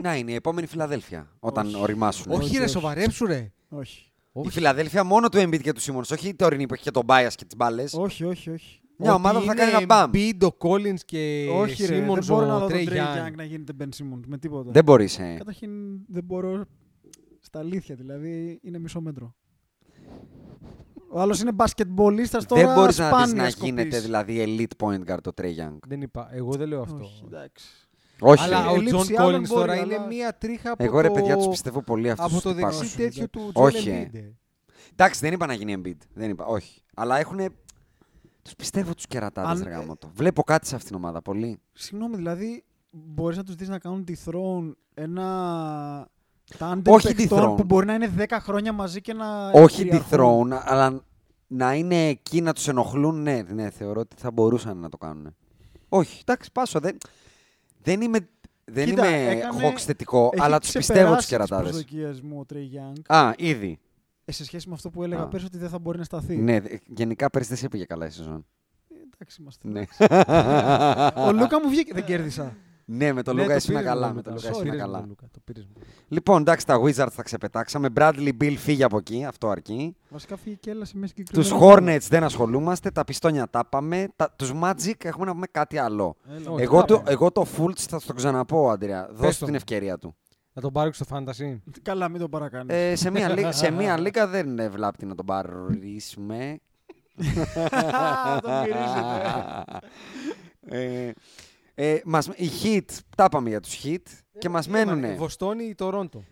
Να είναι η επόμενη Φιλαδέλφια όταν Όχι. οριμάσουν. Όχι, όχι, ρε, όχι. σοβαρέψου, ρε. Όχι. Η Όχι. Φιλαδέλφια μόνο του Embiid και του Simmons, όχι η τωρινή που έχει και τον Bias και τις μπάλες. Όχι, όχι, όχι. Μια Ότι ομάδα που θα είναι κάνει ένα μπαμ. Embiid, ο Collins και όχι, ρε. Simmons, Δεν μπορώ να ο δω τον Trey Trey Young. Young να γίνεται Ben Simmons με τίποτα. Δεν μπορείς. Ε. Καταρχήν δεν μπορώ στα αλήθεια, δηλαδή είναι μισό μέτρο. Ο άλλος είναι μπασκετμπολίστας τώρα. Δεν μπορείς να δεις σπάνια να σκοπής. γίνεται δηλαδή elite point guard το Trey Young. Δεν είπα, εγώ δεν λέω αυτό. Όχι, εντάξει. Όχι. Αλλά ρε. ο Έλλειψη John άλλων Collins μπορεί, τώρα αλλά- είναι μία τρίχα από Εγώ ρε το... παιδιά τους πιστεύω πολύ αυτούς. από το δεξί Όχι, τέτοιο του Joel Όχι, Embiid. ε. ε. Εντάξει, δεν είπα να γίνει Embiid. Δεν είπα, όχι. Αλλά έχουν. Τους πιστεύω τους κερατάδες, Αν- ρε γάμο το. Βλέπω κάτι σε αυτήν την ομάδα. Πολύ. Συγγνώμη, δηλαδή μπορείς να τους δεις να κάνουν τη throne ένα. Τάντεμ Όχι παιχτών dethrone. που μπορεί να είναι 10 χρόνια μαζί και να. όχι τη κυριαρχούν. throne, αλλά να είναι εκεί να τους ενοχλούν. Ναι, ναι, θεωρώ ότι θα μπορούσαν να το κάνουν. Όχι, εντάξει, πάσω. Δεν, δεν είμαι, δεν Κοίτα, είμαι έκανε- Hawks θετικό, Έχει αλλά τους πιστεύω τους ξεπεράσει τις κερατάδες. προσδοκίες μου ο Trey Young Α, ήδη. ε, σε σχέση με αυτό που έλεγα Α. πέρσι ότι δεν θα μπορεί να σταθεί. Ναι, δε- γενικά πέρυσι δεν σε πήγε καλά η σεζόν. Ε, εντάξει, είμαστε. Ναι. Ο Λούκα μου βγήκε. Δεν κέρδισα. Ναι, με τον Ναι, Λούκα το ήσουν πήρες καλά. με Με τον τον Λούκα. Λούκα ήσουν Πήρες με καλά. τον Λούκα, το πήρες με τον Λούκα. Λοιπόν, εντάξει, τα Wizards τα ξεπετάξαμε. Bradley Bill φύγει από εκεί, αυτό αρκεί. Βασικά φύγει και έλα σε μια Τους συγκεκριμένη. Hornets δεν ασχολούμαστε, τα πιστόνια τα πάμε. Τα, τους Magic έχουμε να πούμε κάτι άλλο. Έλα. Όχι, Εγώ πάμε. το, εγώ το Fultz θα στο ξαναπώ, Αντρέα. Δώσε το. την ευκαιρία του. Να τον πάρω και στο fantasy. Καλά, μην το παρακάνεις. Ε, σε, μία, λί- σε μία λίγα δεν είναι βλάπτη να τον παρορίσουμε. Τον μυρίζετε. Ε, ε, μας, οι Heat, τα είπαμε για τους Heat και μας μένουν Η Βοστόνη ή η Τορόντο.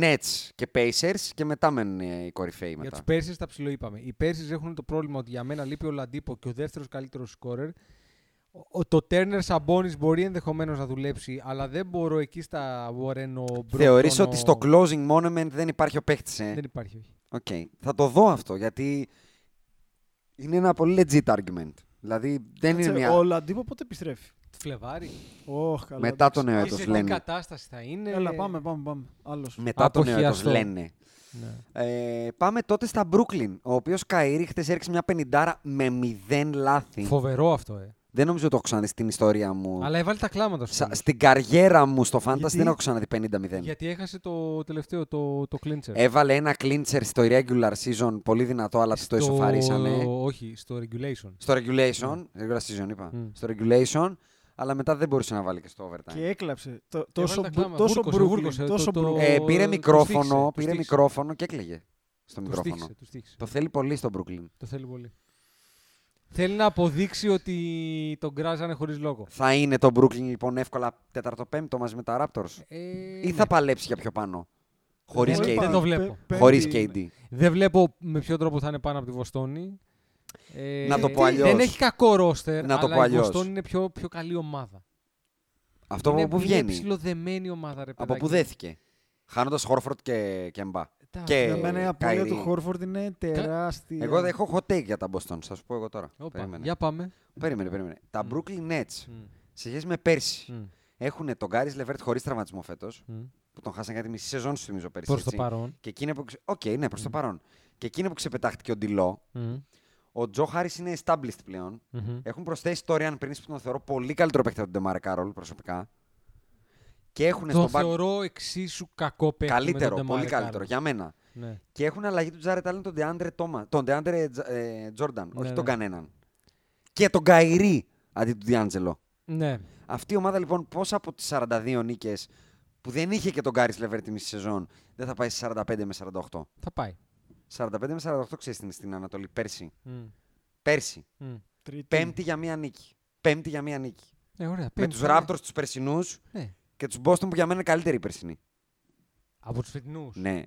Nets και Pacers και μετά μένουν οι κορυφαίοι Για μετά. τους Πέρσι τα ψιλοείπαμε. Οι Πέρσι έχουν το πρόβλημα ότι για μένα λείπει ο Λαντίπο και ο δεύτερος καλύτερος σκόρερ. Ο- Το Turner Sabonis μπορεί ενδεχομένως να δουλέψει, αλλά δεν μπορώ εκεί στα Warren ο Brogdon, Θεωρείς ο- ότι στο closing monument δεν υπάρχει ο παίχτης, ε; Δεν υπάρχει. όχι. Οκ. Θα το δω αυτό γιατί είναι ένα πολύ legit argument. Δηλαδή δεν είναι Κάτσε, μια. Ο Λαντίπο πότε επιστρέφει; Το Φλεβάρι. Ωχ, καλά, Μετά εντάξει. το νέο Και έτος σε τι λένε. κατάσταση θα είναι. Έλα, πάμε, πάμε, πάμε. Άλλος. Μετά το νέο έτος Αποχιαστό. λένε. Ναι. Ε, πάμε τότε στα Brooklyn. Ο οποίος Καήρη χθες έριξε μια πενιντάρα με μηδέν λάθη. Φοβερό αυτό, ε. Δεν νομίζω ότι το έχω ξαναδεί στην ιστορία μου. Αλλά έβαλε τα κλάματα σου. Σα- όμως. στην καριέρα μου στο Fantasy Γιατί; δεν έχω ξαναδεί 50-0. Γιατί έχασε το τελευταίο, το, το clincher. Έβαλε ένα clincher στο regular season πολύ δυνατό, αλλά του το Στο- ισοφαρίσανε. Όχι, στο regulation. Στο regulation. Regular season είπα. Μμ. Στο regulation. Αλλά μετά δεν μπορούσε να βάλει και στο overtime. Και έκλαψε. Το- τόσο τα μπρου- κλάματα. τόσο Βούρκωσε, Brooklyn, βούρκωσε, τόσο το- το- Brooklyn. Ε, το- πήρε το μικρόφωνο, στήχησε, το πήρε στήχησε. μικρόφωνο και έκλαιγε στο Του μικρόφωνο. στήχησε, του στήχησε. Το θέλει πολύ στο Brooklyn. Το θέλει πολύ. Θέλει να αποδείξει ότι τον κράζανε χωρίς λόγο. Θα είναι το Brooklyn λοιπόν εύκολα τέταρτο-πέμπτο μαζί με τα Raptors; Ε, Ή ναι. θα παλέψει για πιο πάνω; Χωρίς Δεν- KD. δεν το βλέπω. Πέ- Χωρίς πέμπτη- KD. Δεν βλέπω με ποιο τρόπο θα είναι πάνω από τη Βοστόνη. Ε, Να το πω τι- αλλιώς. Δεν έχει κακό ρόστερ, Να το αλλά πω η αλλιώς. Βοστόνη είναι πιο, πιο καλή ομάδα. Αυτό είναι, από πού Είναι βγαίνει; ψηλοδεμένη ομάδα, ρε Από παιδάκι. πού δέθηκε; Χάνοντας Χόρφορντ και, και Μπα. Τα- Και- Για μένα η απώλεια Kyrie. του Χόρφορντ είναι τεράστια. Εγώ δεν έχω hot take για τα Boston. Θα σου πω εγώ τώρα. Όπα, Περίμενε. Για πάμε. περίμενε, περίμενε. Τα Μμ. Brooklyn Nets Μμ, σε σχέση με πέρσι μμ, έχουν τον Γκάρις Λεβέρτ χωρίς τραυματισμό φέτος. μμ. Που τον χάσαν για τη μισή σεζόν, σου θυμίζω πέρσι. Προς το έτσι. παρόν. Και εκείνη που. ξε- Οκ, ναι, προς το παρόν. Και εκείνη που ξεπετάχτηκε ο Ντιλό, Μμ, ο Τζο Χάρη είναι established πλέον. μμμ. Έχουν προσθέσει το Ριαν Prince που τον θεωρώ πολύ καλύτερο παίκτη από τον Ντεμάρε Κάρολ προσωπικά. Και έχουν Τον στον back θεωρώ εξίσου κακό παίκτη. με καλύτερο, τον πολύ DeMar καλύτερο Carroll. για μένα. Ναι. Και έχουν αλλαγή του Τζάρετ Άλεν τον Ντεάντρε Τόμα, τον Ντεάντρε Τζόρνταν, όχι Ναι, τον ναι. κανέναν. Και τον Καϊρή αντί του Διάντζελο. Ναι. Αυτή η ομάδα λοιπόν πώς από τις 42 νίκες που δεν είχε και τον Γκάρι Λεβέρ τη μισή σεζόν δεν θα πάει σε 45 με 48. Θα πάει. 45 με 48 ξέρεις την στην Ανατολή πέρσι. Μμ. Πέρσι. Μμ. Τρίτη. Πέμπτη για μία νίκη. Πέμπτη για μία νίκη. Ε, ωραία. Με πέμπτη, τους ωραία. Raptors τους περσινούς Ναι. και τους Boston που για μένα είναι καλύτεροι οι περσινοί. Από τους φετινούς. Ναι.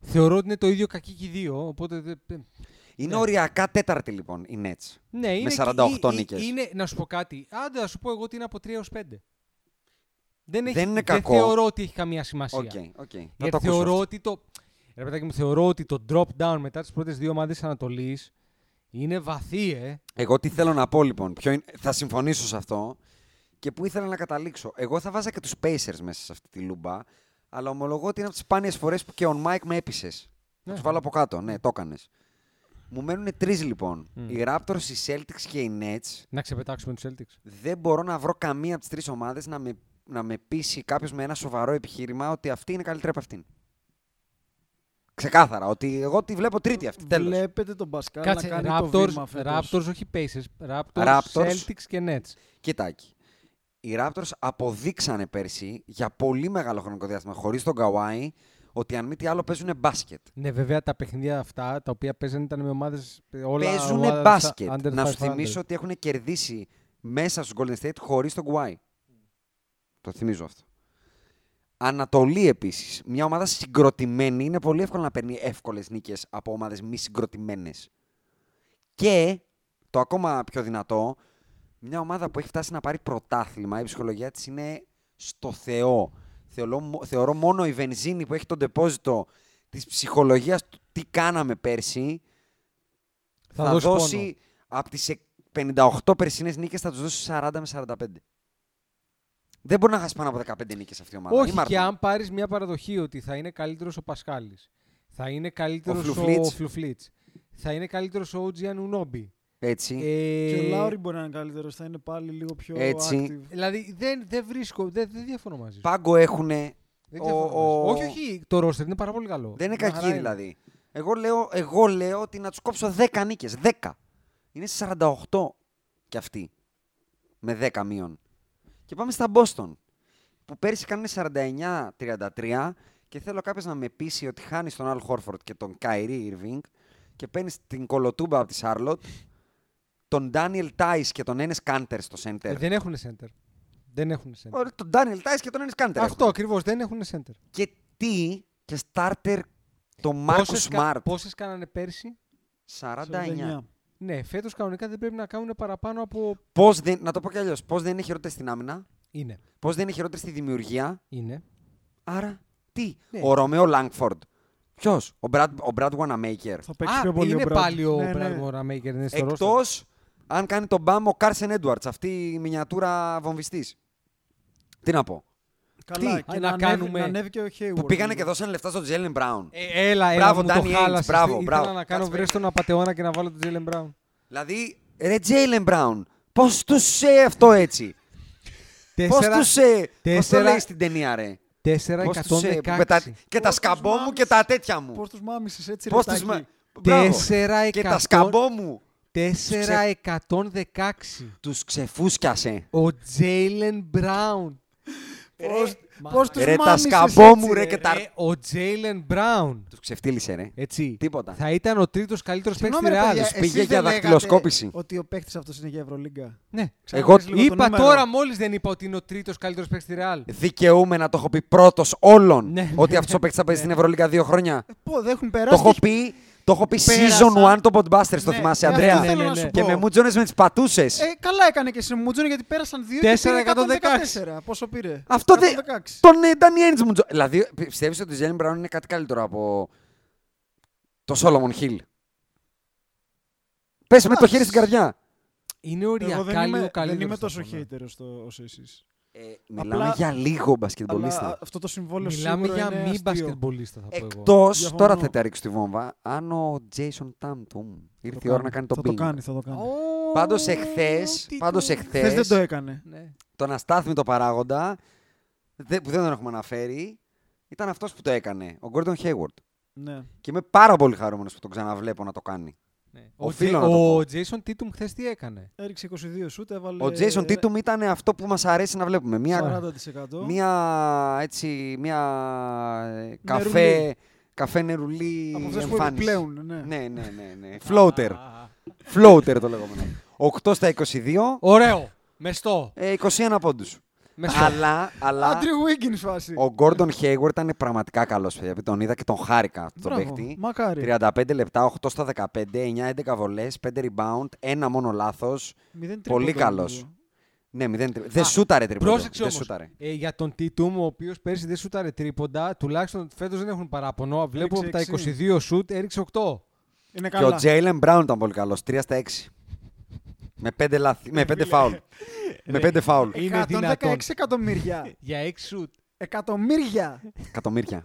Θεωρώ ότι είναι το ίδιο κακή και οι δύο. Οπότε. δεν- δεν- Είναι Ναι. οριακά τέταρτη λοιπόν οι Nets. Ναι, είναι, 48 ή- ή- νίκες. Είναι, να σου πω κάτι. Άντε, να σου πω εγώ ότι είναι από 3 έως 5. Δεν, έχει, Δεν είναι κακό. θεωρώ ότι έχει καμία σημασία. Οκ, οκ. Να Γιατί το ακούσω θεωρώ αυτό. ότι το. Ρε παιδάκι μου, θεωρώ ότι το drop down μετά τις πρώτες δύο ομάδες Ανατολής είναι βαθύ, ε. Εγώ τι θέλω να πω λοιπόν, ποιο είναι... θα συμφωνήσω σε αυτό και πού ήθελα να καταλήξω. Εγώ θα βάζα και τους Pacers μέσα σε αυτή τη λούμπα, αλλά ομολογώ ότι είναι από τις σπάνιες φορές που και on mic με έπεισες. Θα Ναι. τους βάλω από κάτω, ναι, το έκανες. Μου μένουν τρεις λοιπόν. Μμ. Οι Raptors, οι Celtics και οι Nets. Να ξεπετάξουμε τους Celtics. Δεν μπορώ να βρω καμία από τις τρεις ομάδες να με, να με πείσει κάποιος με ένα σοβαρό επιχείρημα ότι αυτή είναι καλύτερη από αυτήν. Ξεκάθαρα, ότι εγώ τη βλέπω τρίτη αυτή. Τέλος. Βλέπετε τον Πασκάλ Κάτσε, να κάνει το Raptors, βήμα φέτος. Raptors, όχι Pacers. Raptors, Raptors. Celtics και Nets. Κοιτάκι. Οι Raptors αποδείξανε πέρσι για πολύ μεγάλο χρονικό διάστημα χωρίς τον Καουάι ότι αν μη τι άλλο παίζουν μπάσκετ. Ναι, βέβαια τα παιχνίδια αυτά τα οποία παίζανε ήταν με ομάδες. Παίζουν μπάσκετ. Να σου θυμίσω ότι έχουν κερδίσει μέσα στους Golden State χωρίς τον Καουάι. Το θυμίζω αυτό. Ανατολή επίσης. Μια ομάδα συγκροτημένη είναι πολύ εύκολο να παίρνει εύκολες νίκες από ομάδες μη συγκροτημένες. Και το ακόμα πιο δυνατό, μια ομάδα που έχει φτάσει να πάρει πρωτάθλημα, η ψυχολογία της είναι στο Θεό. Θεωρώ, θεωρώ μόνο η βενζίνη που έχει τον τεπόζιτο της ψυχολογίας του τι κάναμε πέρσι Θα θα, δώσει δώσει, από τις 58 περσινές νίκες θα τους δώσει 40 με 45. Δεν μπορεί να χάσει πάνω από 15 νίκες αυτή η ομάδα. Όχι, Ή Μάρτιν. και αν πάρεις μια παραδοχή ότι θα είναι καλύτερος ο Πασκάλη, θα είναι καλύτερος Ο ο Φλουφλίτς. Φλουφλίτς, θα είναι καλύτερος ο Ότζι Ανουνόμπι. Έτσι. Και ο Ε, Λάουρι μπορεί να είναι καλύτερος, θα είναι πάλι λίγο πιο Έτσι. active. Δηλαδή δεν, δεν βρίσκω, δεν, δεν διαφωνώ μαζί σου. Πάγκο έχουν. Δεν ο- διαφωνώ ο- μαζί σου. Όχι, όχι, το ρόστερ είναι πάρα πολύ καλό. Δεν είναι Μια κακή χαρά είναι. δηλαδή. Εγώ λέω, εγώ λέω ότι να τους κόψω 10 νίκες. 10. Είναι στις 48 κι αυτοί. Με 10 μείον. Και πάμε στα Boston. Που πέρυσι κάνουν 49-33 και θέλω κάποιος να με πείσει ότι χάνει τον Αλ Χόρφορντ και τον Kyrie Irving και παίρνεις την κωλοτούμπα από τη Σάρλοτ, τον Ντάνιελ Τάις και τον Ένες Κάντερ στο center. Ε, δεν έχουν center. Δεν έχουν center. Ωραία, Τον Ντάνιελ Τάις και τον Ένες Κάντερ. Αυτό ακριβώς, δεν έχουν center. Και τι, και starter το Μάρκους Πόσες κα- Σμαρτ. Πόσες κάνανε πέρσι; 49. Ναι, φέτος κανονικά δεν πρέπει να κάνουν παραπάνω από. Πώς δεν, να το πω κι αλλιώς. Πώς δεν είναι χειρότερη στην άμυνα, Είναι. πώς δεν είναι χειρότερη στη δημιουργία; Είναι. Άρα, τι; Ναι. Ο Ρομέο Λάγκφορντ. Ποιος, ο Brad, ο Brad Wanamaker. Θα παίξει Α, πιο πολύ είναι ο Brad. πάλι ο Ναι, ναι. Brad Wanamaker, είναι στο roster. Εκτό αν κάνει τον μπαμ ο Κάρσεν Έντουαρτς, αυτή η μινιατούρα βομβιστής. Τι να πω. Καλά, Τι; και Α, να, να ανέβει, κάνουμε- να ανέβει και ο Hayward. Που πήγανε λίγο. και δώσανε λεφτά στον Τζέλεν Μπράουν. Ε, έλα, έλα, Μπράβο, μου το Danny Ainge, χάλασες. μπράβο, Ήθελα μπράβο. να κάνω Κάτσε, βρες τον απατεώνα και να βάλω τον Jalen Μπράουν. Δηλαδή, ρε Τζέιλεν Μπράουν, πώς τους σε αυτό έτσι; Πώς τους σε. Πώς το τέσσερα- λέει στην ταινία, ρε; 4 Πώς τους σε. Με τα, 116. και τα Πώς τους σκαμπό μου και μάμισες. τα τέτοια μου. Πώς τους μάμισες έτσι, Πώς ρετάκι. τους μα... Μπράβο. Τέσσερα Και τα εκατόν- σκαμπό μου. 4-116. Τους ξεφούσκιασε. Ο Jalen Brown. Πώς, μα- πώς τους Ρε τα μάμισες σκαμπό έτσι, μου ρε και τα... Ε, ο Jalen Brown. Τους ξεφτύλισε ρε. Έτσι. Τίποτα. Θα ήταν ο τρίτος καλύτερος παίκτης Συγγνώμη, ρε Real. παιδιά, τους πήγε εσείς για δεν λέγατε δακτυλοσκόπηση. Ότι ο παίκτης αυτός είναι για Ευρωλίγκα. Ναι. Ξαναπες Εγώ λίγο το Είπα νούμερο. τώρα μόλις δεν είπα ότι είναι ο τρίτος καλύτερος παίκτης στη Real. Δικαιούμαι να το έχω πει πρώτος όλων Ναι, ότι ναι, αυτός ο παίκτης θα παίζει στην Ευρωλίγκα δύο χρόνια. Ε, Πω, δεν έχουν Το περάσει. έχω και- πει, το έχω πει Πέρασαν. season 1 το Podbusters, το Ναι, θυμάσαι ναι, Αντρέα. αυτό θέλω Ναι, να ναι, σου ναι. Και πω. με μουτζώνες με τις πατούσες. Ε, καλά έκανε και σε Μουτζούνι γιατί πέρασαν δύο και Τέσσερα πήρε 116. 114. Πόσο πήρε; Αυτό δεν. 116. Τον ε, Danny Ainge μου τζο- Δηλαδή, πιστεύεις ότι ο Τζέλιν Μπράουν είναι κάτι καλύτερο από το Solomon Hill. Πες με το χέρι στην καρδιά. Είναι Εγώ οριακά δεν είμαι, λίγο δεν καλύτερος. είμαι θα τόσο πω, ναι. hater στο, όσο εσείς. Ε, μιλάμε Απλά- για λίγο Αλλά μπασκετμπολίστα. αυτό το συμβόλαιο Μιλάμε σίγουρα για είναι μη αστείο. μπασκετμπολίστα θα πω εγώ. Εκτός, Διαφωνώ. τώρα θα τα ρίξω τη βόμβα, αν ο Jason Tatum ήρθε Το η ώρα να κάνει το Θα το bing. κάνει, θα το κάνει. Ω, Πάντως εχθές, τι πάντως το- εχθές, Χθες δεν το έκανε. Ναι. τον αστάθμητο παράγοντα, δε- που δεν τον έχουμε αναφέρει, ήταν αυτός που το έκανε, ο Gordon Hayward. Ναι. Και είμαι πάρα πολύ χαρούμενος που τον ξαναβλέπω να το κάνει. Ο, Οφείλω Τζε- να το πω. ο Jason Tatum χθες τι έκανε; Έριξε 22 σούτ, έβαλε. Ο Jason Tatum ήταν αυτό που μας αρέσει να βλέπουμε. Μια, 40%. μια, έτσι, μια ε, καφέ, Νερουλί. καφέ νερουλί Από αυτές που εμφάνιση. επιπλέουν, ναι. Ναι, ναι, ναι, ναι. Floater. Floater το λεγόμενο. 8 στα 22, Ωραίο. Μεστό. ε, 21 πόντους. Μεστό. αλλά, αλλά Άντριου Wiggins φάση. ο Gordon Hayward ήταν πραγματικά καλός, παιδιά. Τον είδα και τον χάρηκα τον Μπράβο, παίχτη. Μακάρι. 35 λεπτά, 8 στα 15, 9-11 βολές, 5 rebound, ένα μόνο λάθος. Μηδέν Πολύ τρίποντο, καλός. νομίζω. Ναι, μηδέν τρι- Δεν σούταρε τρίποντα. Πρόσεξε Δεν όμως. σούταρε. Ε, για τον Τίτουμ, ο οποίος πέρσι δεν σούταρε τρίποντα, τουλάχιστον φέτος δεν έχουν παράπονο. Βλέπω από τα Έριξε 22 σουτ έριξε 8. Είναι Και ο καλά. Jalen Brown ήταν πολύ καλός, 3 στα 6. Με 5 λάθη, με 5 φάουλ. με 5 φάουλ. Είναι 116 δυνατόν. εκατομμύρια. Για 6 σουτ. Εκατομμύρια. Εκατομμύρια.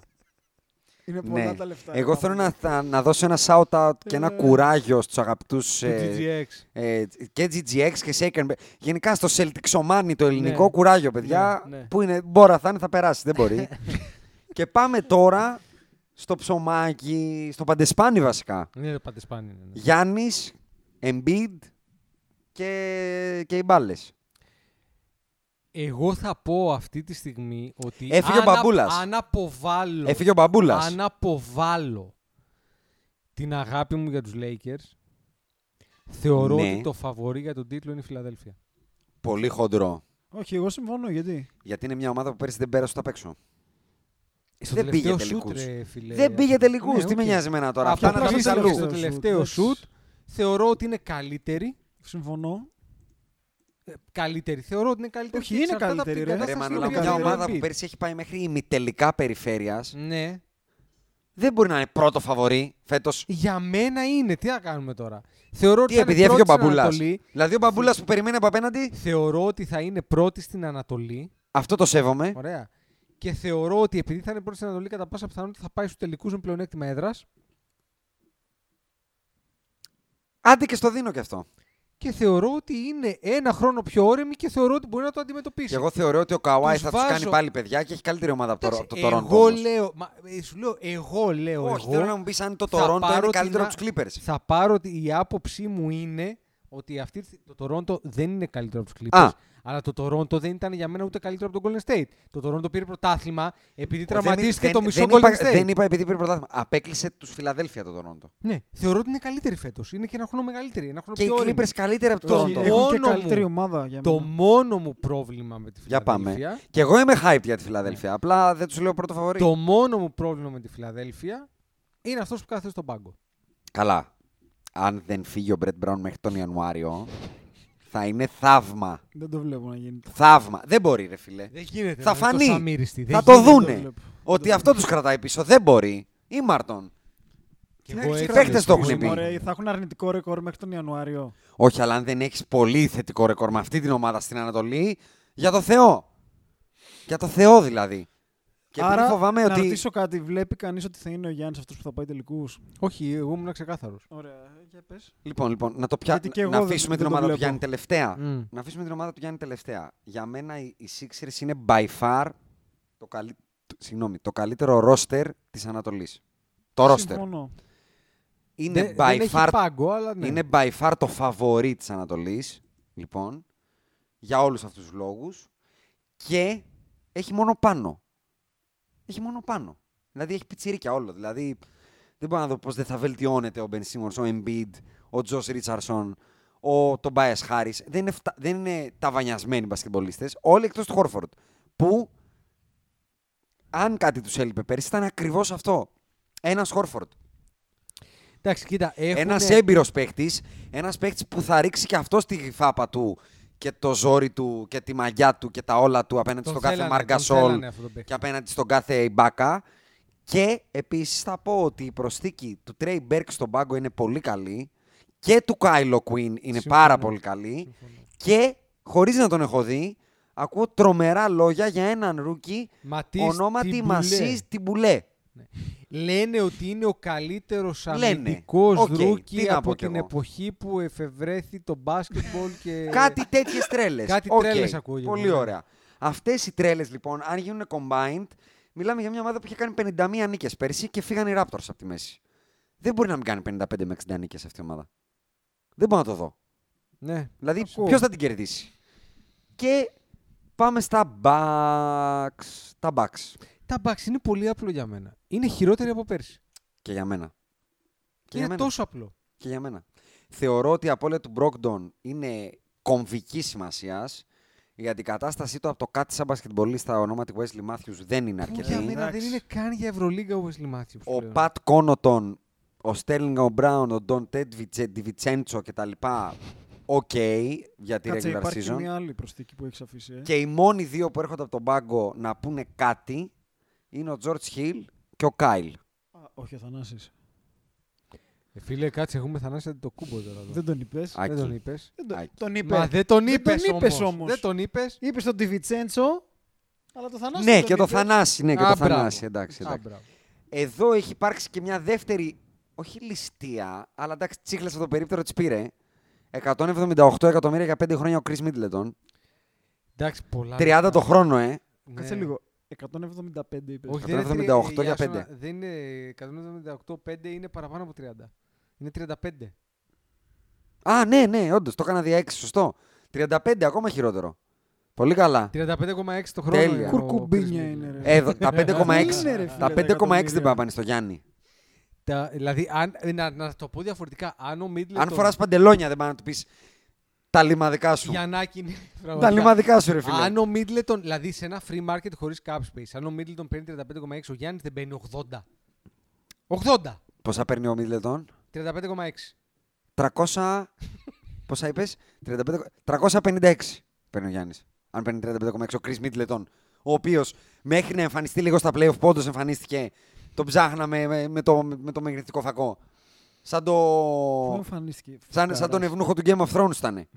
Είναι πολλά ναι. τα λεφτά. Εγώ θέλω να, θα- να δώσω ένα shout-out και ένα Ε. κουράγιο στους αγαπητούς Του ε, GGX. ε, και GGX και Shaken. Γενικά στο Celticsomani το ελληνικό Ναι. κουράγιο, παιδιά. Ναι, ναι. Που είναι, μπορεί θα είναι, θα περάσει, δεν μπορεί. και πάμε τώρα στο ψωμάκι, στο παντεσπάνι βασικά. Είναι το παντεσπάνι. Ναι, ναι. Γιάννης, Embiid και, και οι μπάλες. Εγώ θα πω αυτή τη στιγμή ότι. Έφυγε ο αν απ- Μπαμπούλας. Αν αποβάλλω. Έφυγε ο Μπαμπούλας. Αν αποβάλλω την αγάπη μου για τους Lakers, θεωρώ Ναι. ότι το φαβορή για τον τίτλο είναι η Φιλαδέλφια. Πολύ χοντρό. Όχι, εγώ συμφωνώ. Γιατί; Γιατί είναι μια ομάδα που πέρυσι δεν πέρασε τα παίξω. Στο Δεν πήγε τελευταίο σουτ, τελικούς. ρε, φίλε. δεν πήγε τελικούς. Ναι, Τι με οκ. νοιάζει εμένα τώρα. Αυτό Αυτά να που τα πήγε αλλούς. στο τελευταίο τελευταίο σουτ, σουτ, εντάξει. θεωρώ ότι είναι καλύτερη. Συμφωνώ. Ε, Καλύτερη. Θεωρώ ότι είναι καλύτερη. Όχι, και είναι εξαρτάται από την καλύτερη, ρε. Ρε, κατάσταση μα, στην αλλά οποία μια είναι ο ομάδα που Embiid. πέρσι έχει πάει μέχρι ημιτελικά περιφέρειας Ναι. δεν μπορεί να είναι πρώτο φαβορή φέτος. Για μένα είναι. Τι να κάνουμε τώρα; Θεωρώ ότι Τι, θα είναι επειδή έφυγε ο πρώτη στην Μπαμπούλας. Ανατολή. Δηλαδή ο Μπαμπούλας που περιμένει από απέναντι, Θεωρώ ότι θα είναι πρώτη στην Ανατολή. αυτό το σέβομαι. Ωραία. Και θεωρώ ότι επειδή θα είναι πρώτη στην Ανατολή, κατά πάσα πιθανότητα θα πάει στους τελικούς με πλεονέκτημα έδρας. Άντε και στο δίνω και αυτό. Και θεωρώ ότι είναι ένα χρόνο πιο όρεμη και θεωρώ ότι μπορεί να το αντιμετωπίσει. Και εγώ θεωρώ ότι ο Καουάι Τους θα τους βάζω- κάνει πάλι παιδιά και έχει καλύτερη ομάδα από το, Εντάξει, το Toronto. εγώ όμως. λέω, μα, ε, σου λέω, εγώ λέω, Όχι, εγώ, θέλω να μου πεις αν το θα Toronto πάρω είναι την καλύτερο α- από τους Clippers. θα πάρω ότι η άποψή μου είναι ότι αυτή, το Toronto δεν είναι καλύτερο από τους Clippers. Α. Αλλά το Toronto δεν ήταν για μένα ούτε καλύτερο από τον Golden State. Το Toronto πήρε πρωτάθλημα επειδή Δεν- τραυματίστηκε δεν- το μισό δεν Golden είπα, State. δεν είπα επειδή πήρε πρωτάθλημα. Απέκλεισε τους Φιλαδέλφια το Toronto. Ναι, θεωρώ ότι είναι καλύτερη φέτος. Είναι και ένα χρόνο μεγαλύτερη. Ένα χρόνο Και οι πιο όρημη. Clippers καλύτερα από Το το Όχι, Toronto. μόνο Έχουν και μου- καλύτερη ομάδα για Το μένα. μόνο μου πρόβλημα με τη Για πάμε. Φιλαδέλφια. Και εγώ είμαι hyped για τη Φιλαδέλφια. Απλά δεν τους λέω πρώτο φαβορή. Το μόνο μου πρόβλημα με τη Φιλαδέλφια είναι αυτός που κάθεται στον πάγκο. Καλά. Αν δεν φύγει ο Μπρετ Μπράουν μέχρι τον Ιανουάριο, θα είναι θαύμα. Δεν το βλέπω να γίνεται. Θαύμα. Δεν μπορεί, ρε φιλέ. Δεν γίνεται. Θα να είναι φανεί. τόσο αμύριστη. Θα Δεν το γίνεται. δούνε. βλέπω. Ότι αυτό τους κρατάει πίσω. Δεν μπορεί. Ή Μάρτον. Και Ναι, εγώ οι έτσι παίκτες δεν το έχουν συμφωνώ. πει. Ωραία, θα έχουν αρνητικό ρεκόρ μέχρι τον Ιανουάριο. Όχι, αλλά αν δεν έχεις πολύ θετικό ρεκόρ με αυτή την ομάδα στην Ανατολή, για το Θεό. Για το Θεό δηλαδή. Και επειδή Άρα, φοβάμαι να ότι. ρωτήσω κάτι. Βλέπει κανείς ότι θα είναι ο Γιάννης αυτός που θα πάει τελικούς; Όχι, εγώ ήμουν ξεκάθαρος. Ωραία, για πες. Λοιπόν, λοιπόν, να, το πια... Γιατί και εγώ να δεν- αφήσουμε δεν την το ομάδα του βλέπω. Γιάννη τελευταία. Να αφήσουμε την ομάδα του Γιάννη τελευταία. Για μένα οι, οι Sixers είναι by far το, καλύ... το- συγγνώμη, το καλύτερο roster της Ανατολής. Το roster. Συμφωνώ. Είναι Δεν, by δεν έχει far πάγκο, αλλά ναι. Είναι by far το φαβορί της Ανατολής, λοιπόν, για όλους αυτούς τους λόγους και έχει μόνο πάνω. Έχει μόνο πάνω. Δηλαδή έχει πιτσιρίκια όλο. Δηλαδή δεν μπορώ να δω πώς δεν θα βελτιώνεται ο Ben Simmons, ο Embiid, ο Josh Richardson, ο Tobias Harris. Δεν είναι, φτα... δεν είναι ταβανιασμένοι μπασκετμπολίστες, όλοι εκτός του Χόρφορντ. Που αν κάτι τους έλειπε πέρυσι ήταν ακριβώς αυτό. Ένας Χόρφορντ. Εντάξει, κοίτα, έχουνε... Ένας έμπειρος παίκτης, ένας παίκτης που θα ρίξει και αυτό τη φάπα του και το ζόρι του και τη μαγιά του και τα όλα του απέναντι τον στον κάθε θέλανε, τον Μαρκ Γκασόλ θέλανε αυτό τον παίκτη. και απέναντι στον κάθε Ιμπάκα. Και επίσης θα πω ότι η προσθήκη του Τρέι Μπέρκ στον πάγκο είναι πολύ καλή και του Kyle O'Quinn είναι Συμφωνώ. πάρα πολύ καλή. Συμφωνώ. Και χωρίς να τον έχω δει, ακούω τρομερά λόγια για έναν rookie Ματίς ονόματι Τιμπουλέ. Ματίς Τιμπούλ. Λένε ότι είναι ο καλύτερος Λένε. αμυντικός Οκ, τι rookie να πω από κι την εγώ. εποχή που εφευρέθη το μπάσκετμπολ και. Κάτι τέτοιες τρέλες. Κάτι τρέλες ακούγεται, Πολύ ναι. ωραία. Αυτές οι τρέλες λοιπόν, αν γίνουν combined, μιλάμε για μια ομάδα που είχε κάνει 51 νίκες πέρσι και φύγαν οι Raptors από τη μέση. δεν μπορεί να μην κάνει 55 με 60 νίκες αυτή η ομάδα. Δεν μπορώ να το δω. Ναι. Δηλαδή, Ακούω. ποιος θα την κερδίσει; Και πάμε στα Bucks. Τα Bucks. Τα Bucks είναι πολύ απλό για μένα. Είναι χειρότεροι από πέρσι. Και για μένα. Και για είναι μένα. τόσο απλό. Και για μένα. Θεωρώ ότι η απώλεια του Μπρόκντον είναι κομβικής σημασίας. Γιατί η κατάστασή του από το κάτι σαν μπασκετμπολίστα ονόματι Wesley Matthews δεν είναι Που για αρκετή. μένα δεν Εντάξει. είναι καν για Ευρωλίγκα ο Wesley Matthews. Ο πλέον. Πατ Κόνοτον, ο Στέρλινγκ ο Μπράουν, ο Ντόντε Ντιβιντσέντσο κτλ. Οκ για τη Κάτσε, regular υπάρχει και season. μια άλλη προσθήκη που έχεις αφήσει. Ε. Και οι μόνοι δύο που έρχονται από τον πάγκο να πούνε κάτι είναι ο George Hill και ο Κάιλ. Α, όχι, ο Θανάσης. Ε, φίλε, κάτσε, έχουμε θανάσει το κούμπο τώρα. Εδώ. Δεν τον είπες. Α, Δεν Άκη. τον είπες. Δεν τον, Άκη. τον είπε. Μα δεν τον Δεν είπες, τον είπες όμως. όμως. Δεν τον είπες. Είπες τον Τιβιτσέντσο, αλλά το Θανάση. Ναι, δεν και το είπες. Θανάση. Ναι, και Α, το μπράβο. Θανάση. Εντάξει, Α, εντάξει. μπράβο. Εδώ έχει υπάρξει και μια δεύτερη, όχι ληστεία, αλλά εντάξει, τσίχλες από το περίπτερο της πήρε. 178 εκατομμύρια για 5 χρόνια ο Chris Middleton. Εντάξει, πολλά. 30 το χρόνο, ε. Ναι. Κάτσε λίγο. 175 είπες. Όχι, δεν είναι 178 τρι- για Άσονα, πέντε. Δεν είναι 178, 5 είναι παραπάνω από 30. Είναι 35. Α, ναι, ναι, όντως, το έκανα δια 6, σωστό. 35, ακόμα χειρότερο. Πολύ καλά. 35,6 το χρόνο. Τέλεια. είναι ο Κουρκουμπίνια Chris είναι, ρε. Middleton. Εδώ, τα 5,6. Είναι, ρε, τα φίλε, 5,6 δεν εκατομμύρια. πάει να πάνε στο Γιάννη. Τα- δηλαδή, αν, ε, να, να το πω διαφορετικά, αν ο Middleton... Αν φοράς παντελόνια, δεν πάει να του πεις τα λιμαδικά σου. Γιαννάκη είναι. Τα πραγματικά. λιμαδικά σου, ρε φίλε. Αν ο Middleton, δηλαδή σε ένα free market χωρίς cap space, αν ο Middleton παίρνει 35,6, ο Γιάννης δεν παίρνει 80. 80! Πόσα παίρνει ο Μίτλετον; 35,6. 300. Πόσα είπες, 356 παίρνει ο Γιάννης. Αν παίρνει 35,6 ο Chris Middleton. Ο οποίος μέχρι να εμφανιστεί λίγο στα playoff, πόντο εμφανίστηκε. Τον ψάχναμε με, με το, με το μεγεθυντικό φακό. Σαν, το... Πού εμφανίστηκε. σαν, σαν τον Φουκάρας. ευνούχο του Game of Thrones ήταν.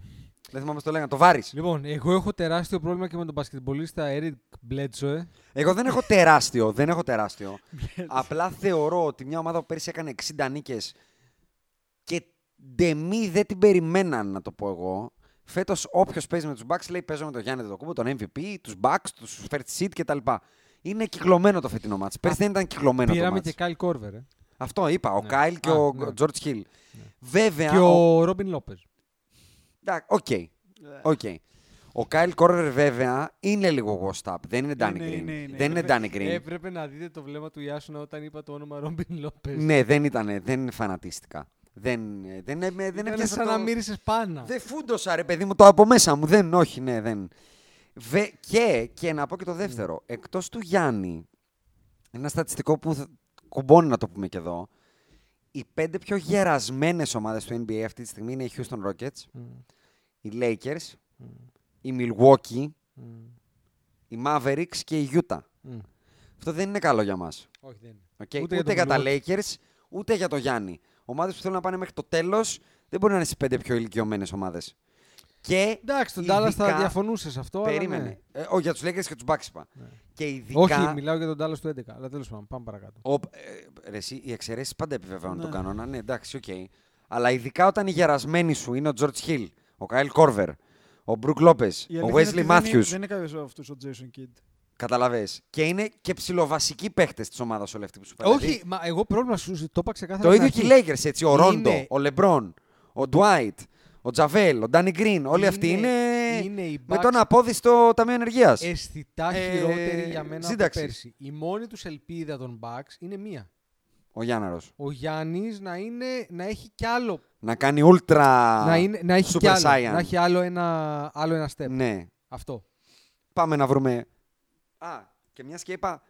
Δεν θυμάμαι πώς το λέγανε. Το βάρη. Λοιπόν, εγώ έχω τεράστιο πρόβλημα και με τον μπασκετμπολίστα Eric Bledsoe. Εγώ δεν έχω τεράστιο. δεν έχω τεράστιο. Απλά θεωρώ ότι μια ομάδα που πέρυσι έκανε 60 νίκες και ντεμή δεν την περιμέναν, να το πω εγώ. Φέτος, όποιος παίζει με τους Bucks λέει: Παίζω με τον Γιάννη Δεδοκούμπο, τον MVP, τους Bucks, τους First Seed κτλ. Είναι κυκλωμένο το φετινό μάτς. Πέρυσι δεν ήταν κυκλωμένο το Πήραμε μάτς. και Kyle Korver. Ε. Αυτό είπα. Ο Ναι. Κάιλ και Α, ο ναι. George Hill. Βέβαια. Και ο Ρόμπιν Λόπεζ. Εντάξει, Οκ. Οκ. Ο Κάιλ Κόρβερ βέβαια είναι λίγο washed up. Δεν είναι Danny Είναι, Green. είναι, είναι. Δεν είναι Danny Green. Έπρεπε να δείτε το βλέμμα του Ιάσουνα όταν είπα το όνομα Ρόμπιν Λόπεζ. Ναι, δεν ήταν. Δεν φανατίστηκα. Δεν, δεν, δεν, δεν Ήταν έπιασε σαν το... να μύρισες πάνα. Δεν φούντωσα ρε παιδί μου το από μέσα μου. Δεν, όχι, ναι, δεν. Βε, και, και να πω και το δεύτερο. Εκτός του Γιάννη, ένα στατιστικό που θα- κουμπώνει να το πούμε και εδώ, οι πέντε πιο γερασμένες ομάδες του NBA αυτή τη στιγμή είναι οι Houston Rockets, Μμ, οι Lakers, μμ, οι Milwaukee, μμ, οι Mavericks και οι Utah. μμ. Αυτό δεν είναι καλό για μας. Όχι, δεν είναι. Okay? Ούτε Ούτε, για για, τον τα Lakers, ούτε για το Γιάννη. Ομάδες που θέλουν να πάνε μέχρι το τέλος δεν μπορεί να είναι στις πέντε πιο ηλικιωμένες ομάδες. Και Εντάξει, τον Dallas θα ειδικά- διαφωνούσε σε αυτό. αλλά Περίμενε. ναι. Ε, όχι, για τους Lakers και τους Bucks είπα. Ναι. Και ειδικά... Όχι, μιλάω για τον Dallas του 11. Αλλά τέλος πάντων, πάμε παρακάτω. Ο, ε, ρε, εσύ, οι εξαιρέσεις πάντα επιβεβαιώνουν Ναι. τον κανόνα. Ναι, εντάξει, οκ. Αλλά ειδικά όταν οι γερασμένοι σου είναι ο George Hill, ο Kyle Korver, ο Brook Lopez, Η ο αλήθεια είναι Wesley ότι δεν είναι- Matthews. Δεν είναι κάποιος αυτός ο Jason Kidd. Κατάλαβες. Και είναι και ψιλοβασικοί παίχτες της ομάδας όλοι αυτοί που σου φέρνουν. Όχι, μα εγώ πρόβλημα σου το είπα ξεκάθαρα. Το στην ίδιο και αρχή. οι Lakers, έτσι. Ο Ρόντο, Είναι- ο Λεμπρόν, ο Dwight, ο Τζαβέλ, ο Ντάνι Γκριν. Όλοι αυτοί Είναι- είναι, είναι οι με Bucks- τον απόδιστο Ταμείο Ενεργείας. Αισθητά Ε, χειρότερη για μένα σύνταξη. από πέρσι. Η μόνη τους ελπίδα των Bucks είναι μία. Ο Γιάνναρος. Ο Γιάννης να, είναι, να έχει κι άλλο. Να κάνει ultra. να, είναι, να έχει Super κι άλλο. Saiyan. Να έχει άλλο ένα, άλλο ένα step. Ναι. Αυτό. Πάμε να βρούμε. Α, και μιας και είπα.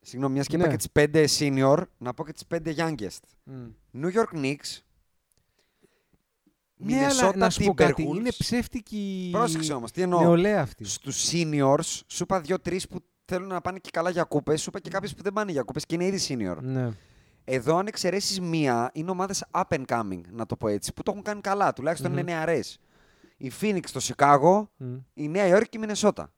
Συγγνώμη, μιας και είπα Ναι. και τις πέντε senior, να πω και τις πέντε youngest. Μμ. New York Knicks. Ναι, αλλά να σου πω κάτι. Timberwolves. Είναι ψεύτικη Πρόσεξε όμως, τι εννοώ. νεολαία αυτή. Στου seniors, σου είπα δύο-τρεις που θέλουν να πάνε και καλά για κούπες. Σου είπα και κάποιες που δεν πάνε για κούπες και είναι ήδη senior. Ναι. Εδώ, αν εξαιρέσεις μία, είναι ομάδες up and coming, να το πω έτσι, που το έχουν κάνει καλά. Τουλάχιστον Μμμ. είναι νεαρές. Η Phoenix, το Chicago, Μμ. η Νέα Υόρκη και η Μινεσότα.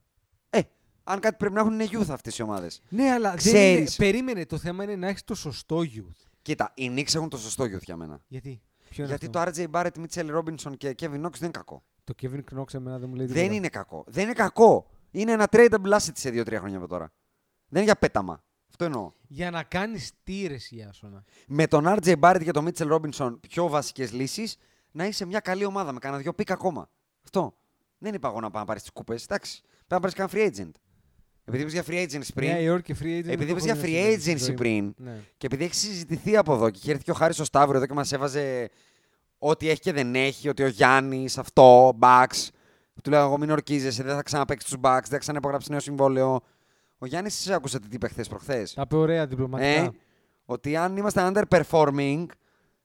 Ε, αν κάτι πρέπει να έχουν είναι youth αυτές οι ομάδες. Ναι, αλλά δεν Ξέρεις. είναι, περίμενε. Το θέμα είναι να έχεις το σωστό youth. Κοίτα, οι Knicks έχουν το σωστό youth για μένα. Γιατί; Ποιο είναι Γιατί αυτό; το RJ Barrett, Mitchell Robinson και Kevin Knox δεν είναι κακό. Το Kevin Knox εμένα δεν μου λέει Δεν τίποτα. είναι κακό. Δεν είναι κακό. Είναι ένα tradable asset σε 2-3 χρόνια από τώρα. Δεν είναι για πέταμα. Αυτό εννοώ. Για να κάνεις τι ρε εσύ, Ιάσονα; Με τον RJ Barrett και τον Mitchell Robinson πιο βασικές λύσεις να είσαι μια καλή ομάδα με κανένα δυο pick ακόμα. Αυτό. Δεν είπα εγώ να πάω να πάρεις τις κούπες. Εντάξει. Πρέπει να πάρεις καν free agent. Επειδή είπες για free agency πριν. Νέα Υόρκη free agent. Επειδή δεν είπες για έχω free χωρίσει στη agency ζωή μου. πριν. Ναι. Και επειδή έχεις συζητηθεί από εδώ και είχε έρθει και ο Χάρης ο Σταύρος εδώ και μας έβαζε ό,τι έχει και δεν έχει, ότι ο Γιάννης, αυτό, Bucks. Του λέω εγώ μην ορκίζεσαι, δεν θα ξαναπέξει τους Bucks, δεν θα ξαναυπογράψεις νέο συμβόλαιο. Ο Γιάννης, άκουσες τι είπε χθες προχθές; Τα είπε ωραία διπλωματικά. Ε, ότι αν είμαστε underperforming,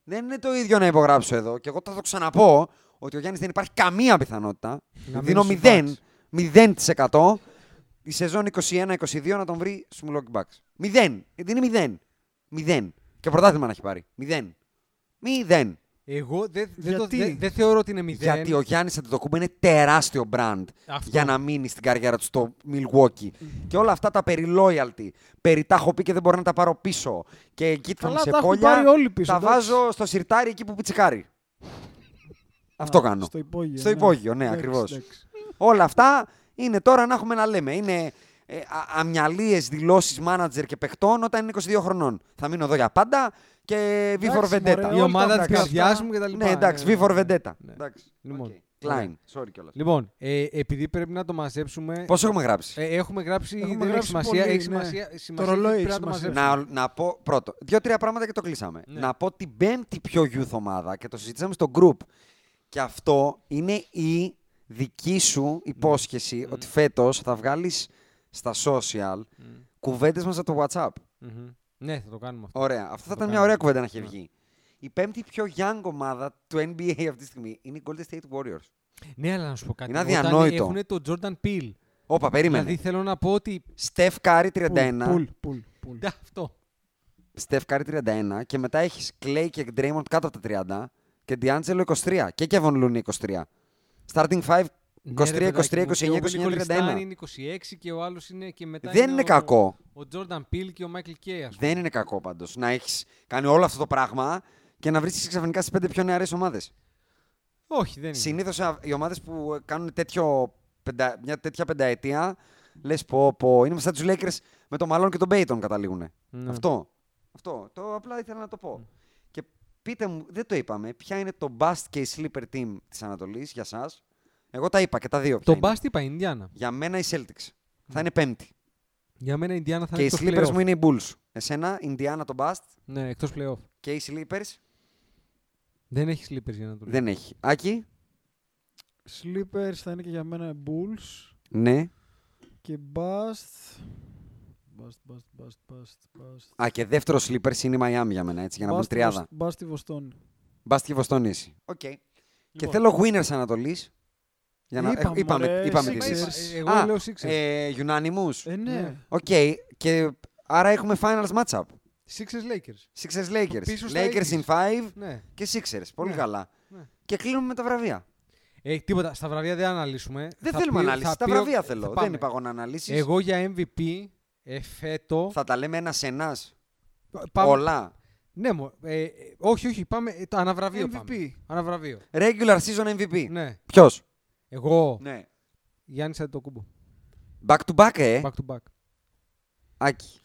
δεν είναι το ίδιο να υπογράψω εδώ. Και εγώ θα το ξαναπώ ότι ο Γιάννης δεν υπάρχει καμία πιθανότητα. Να Δίνω μείνεις στους 0, 0% η σεζόν 21-22 να τον βρει στου Milwaukee Bucks. 0. Γιατί είναι 0. 0. Και πρωτάθλημα να έχει πάρει. 0. 0. Εγώ δεν δεν το- Γιατί; δεν- δεν θεωρώ ότι είναι μηδέν. Γιατί ο Γιάννης Αντετοκούμπο είναι τεράστιο brand Αυτό. για να μείνει στην καριέρα του στο Milwaukee. Και όλα αυτά τα περί loyalty, περί τα έχω πει και δεν μπορώ να τα πάρω πίσω. Και εκεί θα Καλά, μου σε τα έχουν κόλλια, πάρει όλοι πίσω, τα εντάξει. βάζω στο σιρτάρι εκεί που πιτσικάρει. Αυτό Α, κάνω. Στο υπόγειο. Στο υπόγειο, ναι, Εντάξει, ακριβώς. εντάξει. Όλα αυτά είναι τώρα να έχουμε να λέμε. Είναι ε, α- αμυαλίες δηλώσεις μάνατζερ και παιχτών όταν είναι 22 χρονών. Θα μείνω εδώ για πάντα και V for Εντάξει, Vendetta. μωρέ, Η όλα ομάδα τα της εντάξει, καρδιάς αυτά- μου κτλ. Ναι, εντάξει, V for Vendetta. Ναι. Εντάξει. Λοιπόν, οκ. Klein, sorry κιόλας. Λοιπόν, ε, επειδή πρέπει να το μαζέψουμε. Πόσο έχουμε γράψει; Ε, έχουμε γράψει. Έχουμε δεν γράψει έχει σημασία. πολύ, έχει ναι. σημασία, σημασία ρολόι έχει, έχει πρέπει να το σημασία. μαζέψουμε. Να, να πω πρώτο. Δύο-τρία πράγματα και το κλείσαμε. Ναι. Να πω την πέμπτη πιο youth ομάδα και το συζητήσαμε στο group. Και αυτό είναι η δική σου υπόσχεση ότι φέτος θα βγάλεις στα social κουβέντες μας από το WhatsApp. Μμμ. Ναι, θα το κάνουμε αυτό. Ωραία. Αυτό θα το ήταν κάνουμε. μια ωραία κουβέντα να έχει Ναι. βγει. Η πέμπτη πιο young ομάδα του NBA αυτή τη στιγμή είναι οι Golden State Warriors. Ναι, αλλά να σου πω κάτι. Είναι Όταν αδιανόητο. Έχουν το Jordan Peele. Όπα, περίμενε. Δηλαδή θέλω να πω ότι. Steph Curry 31. Πουλ, πουλ, πουλ. Ναι, Αυτό. Steph Curry 31 και μετά έχεις Clay και Draymond κάτω από τα 30 και D'Angelo 23 και Kevin Looney 23. Starting 5 Ναι, 23, ρε, παιδάκι 23, μου, και 29, ο 29, Willie 31. Cauley-Stein είναι 26 και ο άλλος είναι και μετά. Δεν είναι ο- κακό. Ο Jordan Peele και ο Michael Kay, ας πούμε. Δεν είναι κακό πάντως να έχεις κάνει όλο αυτό το πράγμα και να βρίσκει ξαφνικά στις πέντε πιο νεαρές ομάδες. Όχι, δεν είναι. Συνήθως οι ομάδες που κάνουν τέτοιο, πεντα, μια τέτοια πενταετία λες πω, πω. Είναι σαν τους Lakers με τον Μαλόν και τον Μπέιτον καταλήγουν. Ναι. Αυτό. Αυτό. Το απλά ήθελα να το πω. Και πείτε μου, δεν το είπαμε, ποια είναι το bust και η sleeper team της Ανατολής για εσά. Εγώ τα είπα και τα δύο. ποια Το είναι. Bast είπα Ινδιάνα. Για μένα οι Celtics. Θα είναι πέμπτη. Για μένα η Ινδιάνα θα και οι είναι sleepers εκτός μου είναι οι Bulls. Εσένα, Indiana το bust; Ναι, εκτός playoff. και οι sleepers; Δεν έχει sleepers για να το λέω. δεν έχει. Άκη; Sleepers θα είναι και για μένα Bulls Ναι. και Bust. Bust, Bust, Bust, Bust, Bust. Α, και δεύτερο sleepers είναι η Miami για μένα, έτσι, για να μπουν Bust, τριάδα. Βοσ- Bust στη Βοστόνη. Μπας και Βοστόνη εσύ. Οκ. Και Λοιπόν. θέλω winners Ανατολής. Για να... Είπαμε, ε, είπαμε, ρε, είπαμε Sixers. τι Είπα- εσείς. Εγώ Α, λέω Sixers. ε, unanimous. Ε, ναι. Οκ. Και άρα έχουμε finals matchup. Sixers Lakers. Sixers Lakers. Πίσω στα Lakers in 5 Ναι. και Sixers. Πολύ Ναι. καλά. Ναι. Και κλείνουμε με τα βραβεία. Ε, τίποτα. Στα βραβεία δεν αναλύσουμε. Δεν Θα θέλουμε πει- ανάλυση. θα Τα πει ο- βραβεία θα θέλω. πάμε. Δεν είπα εγώ να αναλύσεις. Εγώ για MVP ε, φέτο. Θα τα λέμε ένα ένας. Πάμε- Όλα. Ναι, μω, ε, ε, όχι, όχι. Πάμε. ε, Το αναβραβείο. MVP. Πάμε. Αναβραβείο. Regular season MVP. Ναι. Ποιος; Εγώ. Ναι. Γιάννης Αντιτοκούμπο. Back to back, ε. Back to back. Άκη.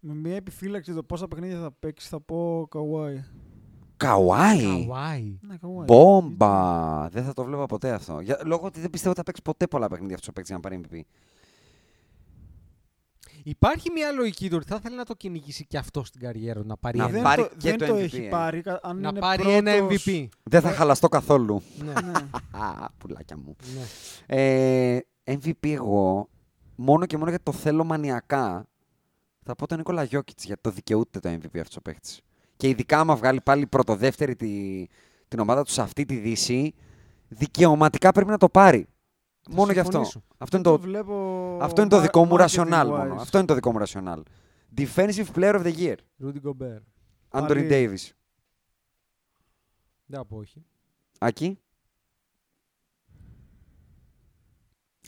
Με μια επιφύλαξη το πόσα παιχνίδια θα παίξει θα πω Καουάι. Καουάι; Καουάι. Ναι, Καουάι. Μπόμπα. Δεν θα το βλέπα ποτέ αυτό. Για, λόγω ότι δεν πιστεύω ότι θα παίξει ποτέ πολλά παιχνίδια αυτός ο παίκτη για να πάρει MVP. Υπάρχει μια λογική του ότι θα ήθελε να το κυνηγήσει και αυτό στην καριέρα του, να πάρει Να ένα. Δεν πάρει το, και δεν το το MVP, έχει ε. πάρει. κα- Αν να είναι πάρει πρώτος- ένα MVP. Δεν θα χαλαστώ καθόλου. ναι. Ναι. Α, πουλάκια μου. ναι. Ε, MVP εγώ, μόνο και μόνο γιατί το θέλω μανιακά, θα πω τον Νίκολα Γιώκητς, γιατί το δικαιούται το MVP αυτός ο παίχτης. Και ειδικά άμα βγάλει πάλι πρωτοδεύτερη τη, την ομάδα του σε αυτή τη δύση, δικαιωματικά πρέπει να το πάρει. Μόνο γι' αυτό. συμφωνήσω. Αυτό είναι Δεν το, βλέπω αυτό είναι το mar- δικό μου marketing rational wise. μόνο. Αυτό είναι το δικό μου rational. Defensive Player of the Year. Rudy Gobert. Anthony Πάλι. Davis. Δεν θα πω όχι. Άκη.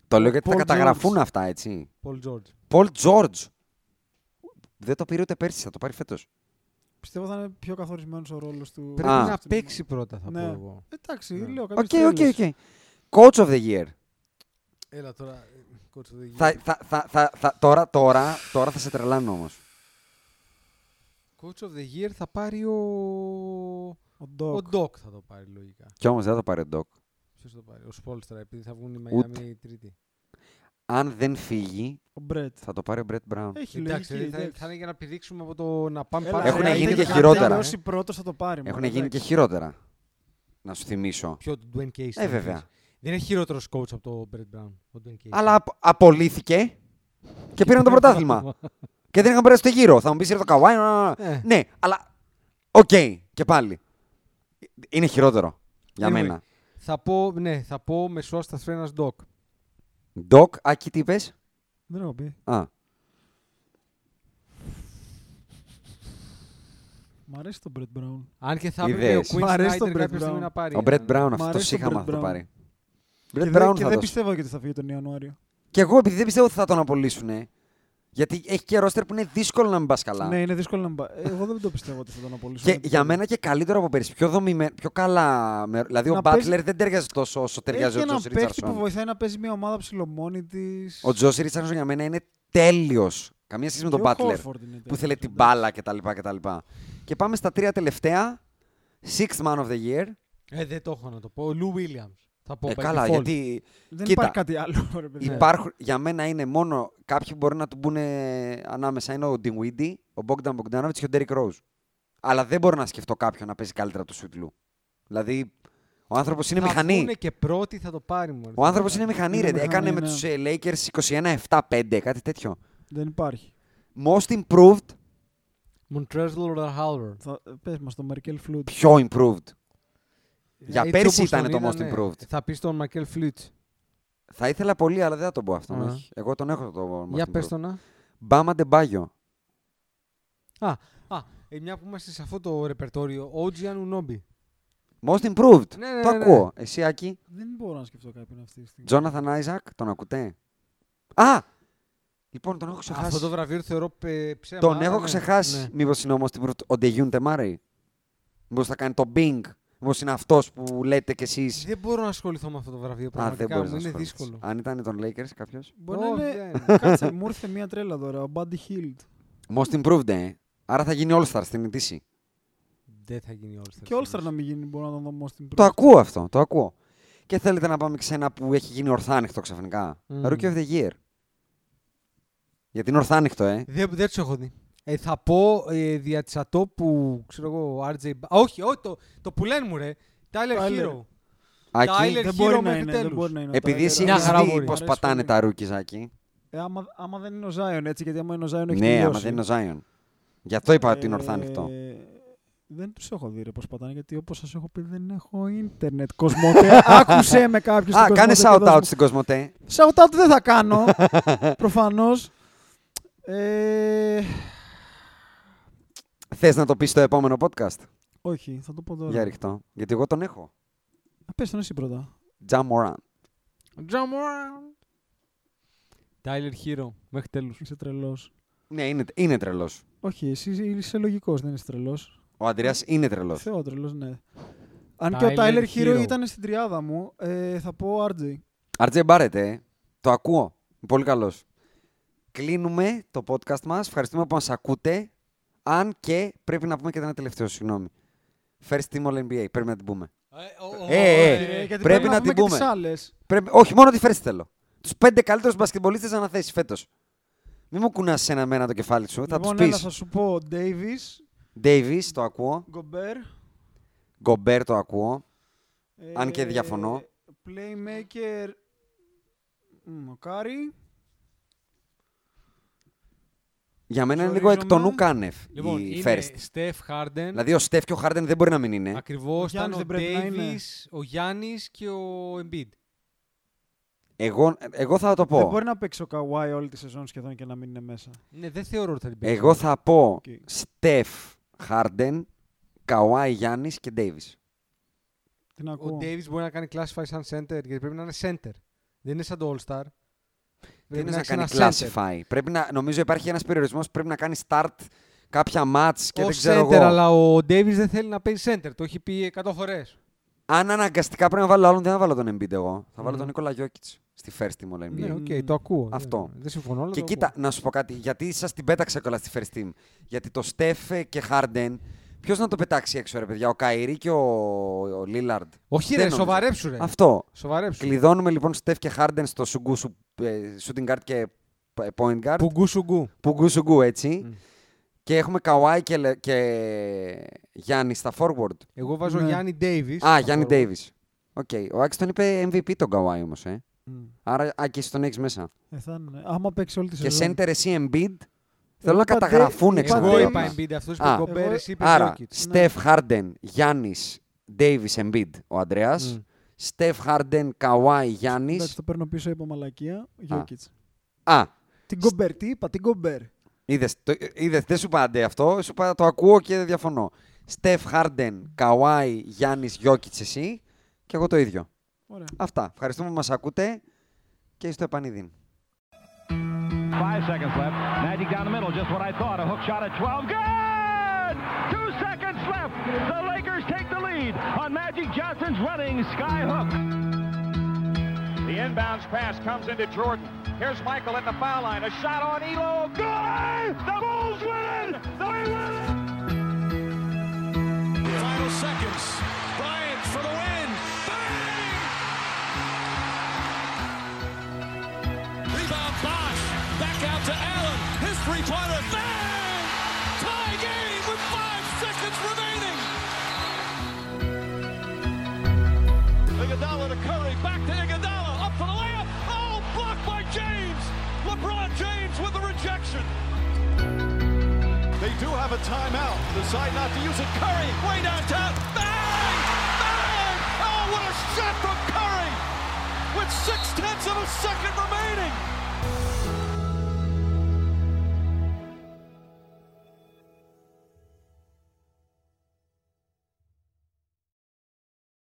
Το λέω γιατί θα Paul καταγραφούν George. αυτά, έτσι. Paul George. Paul George. Δεν το πήρε ούτε πέρσι, θα το πάρει φέτος. Πιστεύω θα είναι πιο καθορισμένος ο ρόλος του. Πρέπει Α. να παίξει πρώτα, θα Ναι. πω εγώ. Εντάξει, Ναι. λέω Οκ, κάποιες οκ, τρέλες. οκ. Coach of the year. Έλα τώρα. Κότσο δεν Θα, θα, θα, θα, θα, τώρα, τώρα, τώρα θα σε τρελάνω όμως. Coach of the Year θα πάρει ο... Ο Doc. Ο Doc θα το πάρει λογικά. Κι όμως δεν θα το πάρει ο Ντοκ. Ποιος θα το πάρει. Ο Spolstra, επειδή θα βγουν οι Ούτε. Miami τρίτη. Αν δεν φύγει, Ο Μπρετ. θα το πάρει ο Μπρετ Μπράουν. Έχει Εντάξει, λογική. δηλαδή θα, εντάξει. θα είναι για να πηδήξουμε από το να πάμε Έλα, πάρα Έχουν ρε, γίνει αν και τελει- χειρότερα. Αν τελειώσει πρώτος θα το πάρει. Έχουν μωρέ, γίνει και εντάξει. χειρότερα. Να σου θυμίσω. Ποιο του Dwayne Casey. Ε, βέβαια. Δεν είναι χειρότερο coach από το Brett Brown. Ο Dwayne Casey. Αλλά απ- απολύθηκε και πήραν το πρωτάθλημα. και δεν είχαν περάσει το γύρο. Θα μου πεις ρε το καβάι. να, να, να. Ε. Ναι, αλλά. Οκ, και πάλι. Είναι χειρότερο. Για Anyway. μένα. Θα πω, ναι, θα πω μεσόαστα ένας Doc. Ντοκ, Άκη, τι είπες; Δεν έχω πει. Α, Μ' αρέσει το Μπρετ Μπράουν. Αν και θα έπρεπε ο Είδες. Quinn Μ' αρέσει το Snyder Brett κάποια στιγμή Brown. να πάρει. ο Μπρετ έναν. Μπράουν Μ' αυτό αρέσει το είχαμε Brett αυτό το Brown. πάρει. Και, Μπρετ δεν, Μπράουν και θα δεν δώσει. πιστεύω ότι θα φύγει τον Ιανουάριο. Και εγώ επειδή δεν πιστεύω ότι θα τον απολύσουν. Γιατί έχει και ρόστερ που είναι δύσκολο να μην πας καλά. Ναι, είναι δύσκολο να μπα. Εγώ δεν το πιστεύω ότι θα τον απολύσουν. Και για μένα και καλύτερο από πέρυσι. Πιο δομημένο, πιο καλά. με- Δηλαδή ο Να Μπάτλερ παίζει- δεν ταιριάζει τόσο όσο ταιριάζει Έχει ο ένα Τζο παίχτη που Ρίτσαρσον. βοηθάει να παίζει μια ομάδα ψηλομόνη της. Ο Τζο Ρίτσαρσον για μένα είναι τέλειος. Καμία σχέση με τον Μπάτλερ. Που θέλει την μπάλα κτλ. κτλ. Και πάμε στα τρία τελευταία. Sixth man of the year. Ε, δεν το έχω να το πω. Ο Lou Williams. Θα πω Ε, by καλά, default. γιατί Δεν Κοίτα. υπάρχει κάτι άλλο. Ρε, παιδιά. υπάρχουν, για μένα είναι μόνο κάποιοι που μπορεί να του μπουν ανάμεσα. Είναι ο Dinwiddie, ο Bogdan Bogdanovic και ο Derrick Rose. Αλλά δεν μπορώ να σκεφτώ κάποιον να παίζει καλύτερα από το Sweet Lou. Δηλαδή, ο άνθρωπος είναι θα μηχανή. βγούνε και πρώτοι θα το πάρει μόνο. Ο άνθρωπος είναι μηχανή, Είναι ρε. Έκανε με μηχανή, τους Lakers 21-7-5, κάτι τέτοιο. Δεν υπάρχει. Most improved, Montrezl Harrell. Θα... Πες μας το Μαρκέλ Φλουτ. πιο improved. Για Έτσι πέρσι όπως ήταν τον το είδανε, most improved. Θα πεις τον Μακέλ Φλίτ. Θα ήθελα πολύ, αλλά δεν θα τον πω αυτόν. Α. όχι. Εγώ τον έχω το most Για improved. πες το να. Μπάμα Ντεμπάγιο. Α, ε, μια που είμαστε σε αυτό το ρεπερτόριο, ο Τζιάν Ουνόμπι. Most improved. Ναι, ναι, το ναι, ναι. ακούω. Εσύ, Άκη. Δεν μπορώ να σκεφτώ κάποιον αυτή τη στιγμή. Τζόναθαν Άιζακ, τον ακούτε; Α! Λοιπόν, τον έχω ξεχάσει. Αυτό το βραβείο το θεωρώ πε- ψέμα. Τον αλλά έχω ναι, ξεχάσει. ναι. Μήπως είναι όμω ο Ντεγιούν Τεμάρεϊ. Μήπως θα κάνει το Bing. Μήπω είναι αυτός που λέτε κι εσείς. Δεν μπορώ να ασχοληθώ με αυτό το βραβείο. Α, δεν Πραγματικά μπορείς μου να είναι ασχοληθείς. δύσκολο. Αν ήταν τον Lakers κάποιος; Μπορεί Όχι, να είναι. δεν. Κάτσε, μου ήρθε μια τρέλα τώρα. Ο Buddy Hield. Most improved, ε. Άρα θα γίνει All-Star στην ειδήση. Δεν θα γίνει All-Star. Και All-Star να μην γίνει, μπορώ να τον δω most improved. Το ακούω αυτό, το ακούω. Και θέλετε να πάμε σε ένα που έχει γίνει ορθάνυχτο ξαφνικά; Μμμ. Rookie of the Year. Γιατί είναι ορθάνυχτο, ε. Δεν, δεν τους έχω δει. Ε, θα πω ε, δια της ατόπου, ξέρω εγώ, RJ. Ba- Α, όχι, όχι, το, το που λένε μου ρε. Tyler Tyler. Hero. Άκη, Tyler Δεν Hero μπορεί να μέχρι είναι. Δεν τέλους. μπορεί να είναι. ο επειδή Tyler. εσύ Μια έχεις χαρά δει μπορεί. πώς Μ' αρέσει πατάνε πολύ. τα rookies, Άκη. Ε, άμα, άμα δεν είναι ο Zion έτσι, γιατί άμα είναι ο Zion έχει Ναι, άμα τελειώσει. δεν είναι ο Zion. Γι' αυτό είπα ότι είναι ορθάνυχτο. Ε, Δεν τους έχω δει ρε πώς πατάνε, γιατί όπως σας έχω πει δεν έχω ίντερνετ. Κοσμοτέ, άκουσε με κάποιος Α, στην κάνε Κοσμοτέ και shout out δώσ' στην Κοσμοτέ. μου. Shout out δεν θα κάνω, προφανώς. Ε, Θες να το πεις στο επόμενο podcast; όχι, θα το πω τώρα. Για ρίχτω. Γιατί εγώ τον έχω. Α, Πες τον εσύ πρώτα. Jam Moran. Jamoran. Tyler Hero. Μέχρι τέλους. Είσαι τρελός. Ναι, είναι, είναι τρελός. Όχι, εσύ είσαι λογικός, δεν είσαι τρελός. Ο Αντρέας είναι τρελός. Θεό τρελός, ναι. Αν και ο Tyler Tyler Hero Hero. ήταν στην τριάδα μου, ε, θα πω RJ. RJ Barrett, ε. Το ακούω. Πολύ καλός. Κλείνουμε το podcast μας. Ευχαριστούμε που μας ακούτε. Αν και πρέπει να πούμε και ένα τελευταίο, συγγνώμη. First team All NBA. Πρέπει να την πούμε. Ε, ε, Ε, γιατί πρέπει να πούμε την και τις πούμε. άλλες. Πρέπει... Όχι, μόνο τη first θέλω. Τους πέντε καλύτερους μπασκετμπολίστες ανά θέσεις φέτος. Μην μου κουνάς σε ένα μένα το κεφάλι σου. Θα τους Λοιπόν, έλα, πεις. θα σου πω Davis, Davis, το ακούω. Gobert. Gobert, το ακούω. ε, Αν και διαφωνώ. Playmaker, μ, ο Κάρι. Για μένα είναι λίγο εκ των Ζορίζομαι. ουκ άνευ Λοιπόν, η είναι first. Steph Harden. Δηλαδή ο Στεφ και ο Χάρντεν δεν μπορεί να μην είναι. Ακριβώς Ο ήταν Γιάννης ο δεν πρέπει να είναι. Davis, ο Γιάννης και ο Embiid. Εγώ, εγώ θα το Δεν πω. μπορεί να παίξει ο Kawhi όλη τη σεζόν σχεδόν και να μην είναι μέσα. Ναι, δεν θεωρώ ότι θα την παίξει. Εγώ θα πω Οκ. Στεφ, Χάρντεν, Καουάι Γιάννης και Ντέιβις. Την Ο ακούω. Davis μπορεί να κάνει classify σαν center, γιατί πρέπει να είναι center. Δεν είναι σαν το All-Star. Δεν είναι να έχεις κάνει ένα center. classify; Πρέπει να, νομίζω υπάρχει ένας περιορισμός που πρέπει να κάνει start κάποια match και ο δεν ξέρω center, εγώ. αλλά ο Davis δεν θέλει να παίζει center. Το έχει πει 100 φορές. Αν αναγκαστικά πρέπει να βάλω άλλον, δεν θα βάλω τον Embiid εγώ. Θα βάλω Μμμ. τον Νίκολα Γιόκιτς στη first team All NBA. Ναι, οκ, το ακούω. Αυτό. Δεν, δεν συμφωνώ, αλλά Και το κοίτα, ακούω. να σου πω κάτι, γιατί σας την πέταξα κιόλας στη first team. Γιατί το Στεφ και Harden, ποιος να το πετάξει έξω, ρε παιδιά, ο Kyrie και ο, ο Λίλαρντ. Όχι, δεν ρε, νομίζω. σοβαρέψου, ρε. Αυτό. Σοβαρέψου. Κλειδώνουμε λοιπόν Στεφ και Harden στο σουγκού σου, ε, shooting guard και ε, point guard. Πουγκού σουγκού. Πουγκού σουγκού, έτσι. Μμ. Και έχουμε Καουάι και, Λε- και Γιάννη στα forward. Εγώ βάζω Ναι. Γιάννη Ντέιβις. Α, Γιάννη Ντέιβις. Οκ. Ο Άκης τον είπε MVP τον Καουάι όμως. Ε. Άρα, α, και εσύ τον έχεις μέσα. Ε, θα είναι. Άμα παίξει όλη τη Και σεζόν. center εσύ Embiid. Θέλω να είπα καταγραφούν Dave- έξω. είπα Εγώ Davis. είπα Embiid, αυτός Α. είπε Γκομπέρ, Εγώ- εσύ είπε Άρα, Jokic. Στεφ Χάρντεν, Γιάννη, Ντέιβι, Embiid, ο Αντρέας. Μμ. Στεφ Χάρντεν, Καουάι, Γιάννης. Εντάξει, το παίρνω πίσω, είπα μαλακία. Γιώκητς. Α, Την Γκομπέρ, τι είπα, την Γκομπέρ. είδες. Δεν σου είπα αντέ αυτό. Σου είπα το ακούω και δεν διαφωνώ. Στεφ Χάρντεν, Καουάι, Γιάννης, Γιώκητς εσύ. Και εγώ το ίδιο. Ωραία. Αυτά. Ευχαριστούμε που μας ακούτε και στο επανειδήν. Five seconds left. Magic down the middle, just what I thought. A hook shot at 12. Good! Two seconds left. The Lakers take the lead on Magic Johnson's running sky hook. The inbounds pass comes into Jordan. Here's Michael at the foul line. A shot on Elo. Good! The Bulls win! They win! Final seconds. Bryant for the win. Bang! Rebound Bosch. Back out to Allen. His three-pointer. Bang! LeBron James with the rejection. They do have a timeout. Decide not to use it. Curry way downtown. Bang! Bang! Oh, what a shot from Curry! With six tenths of a second remaining.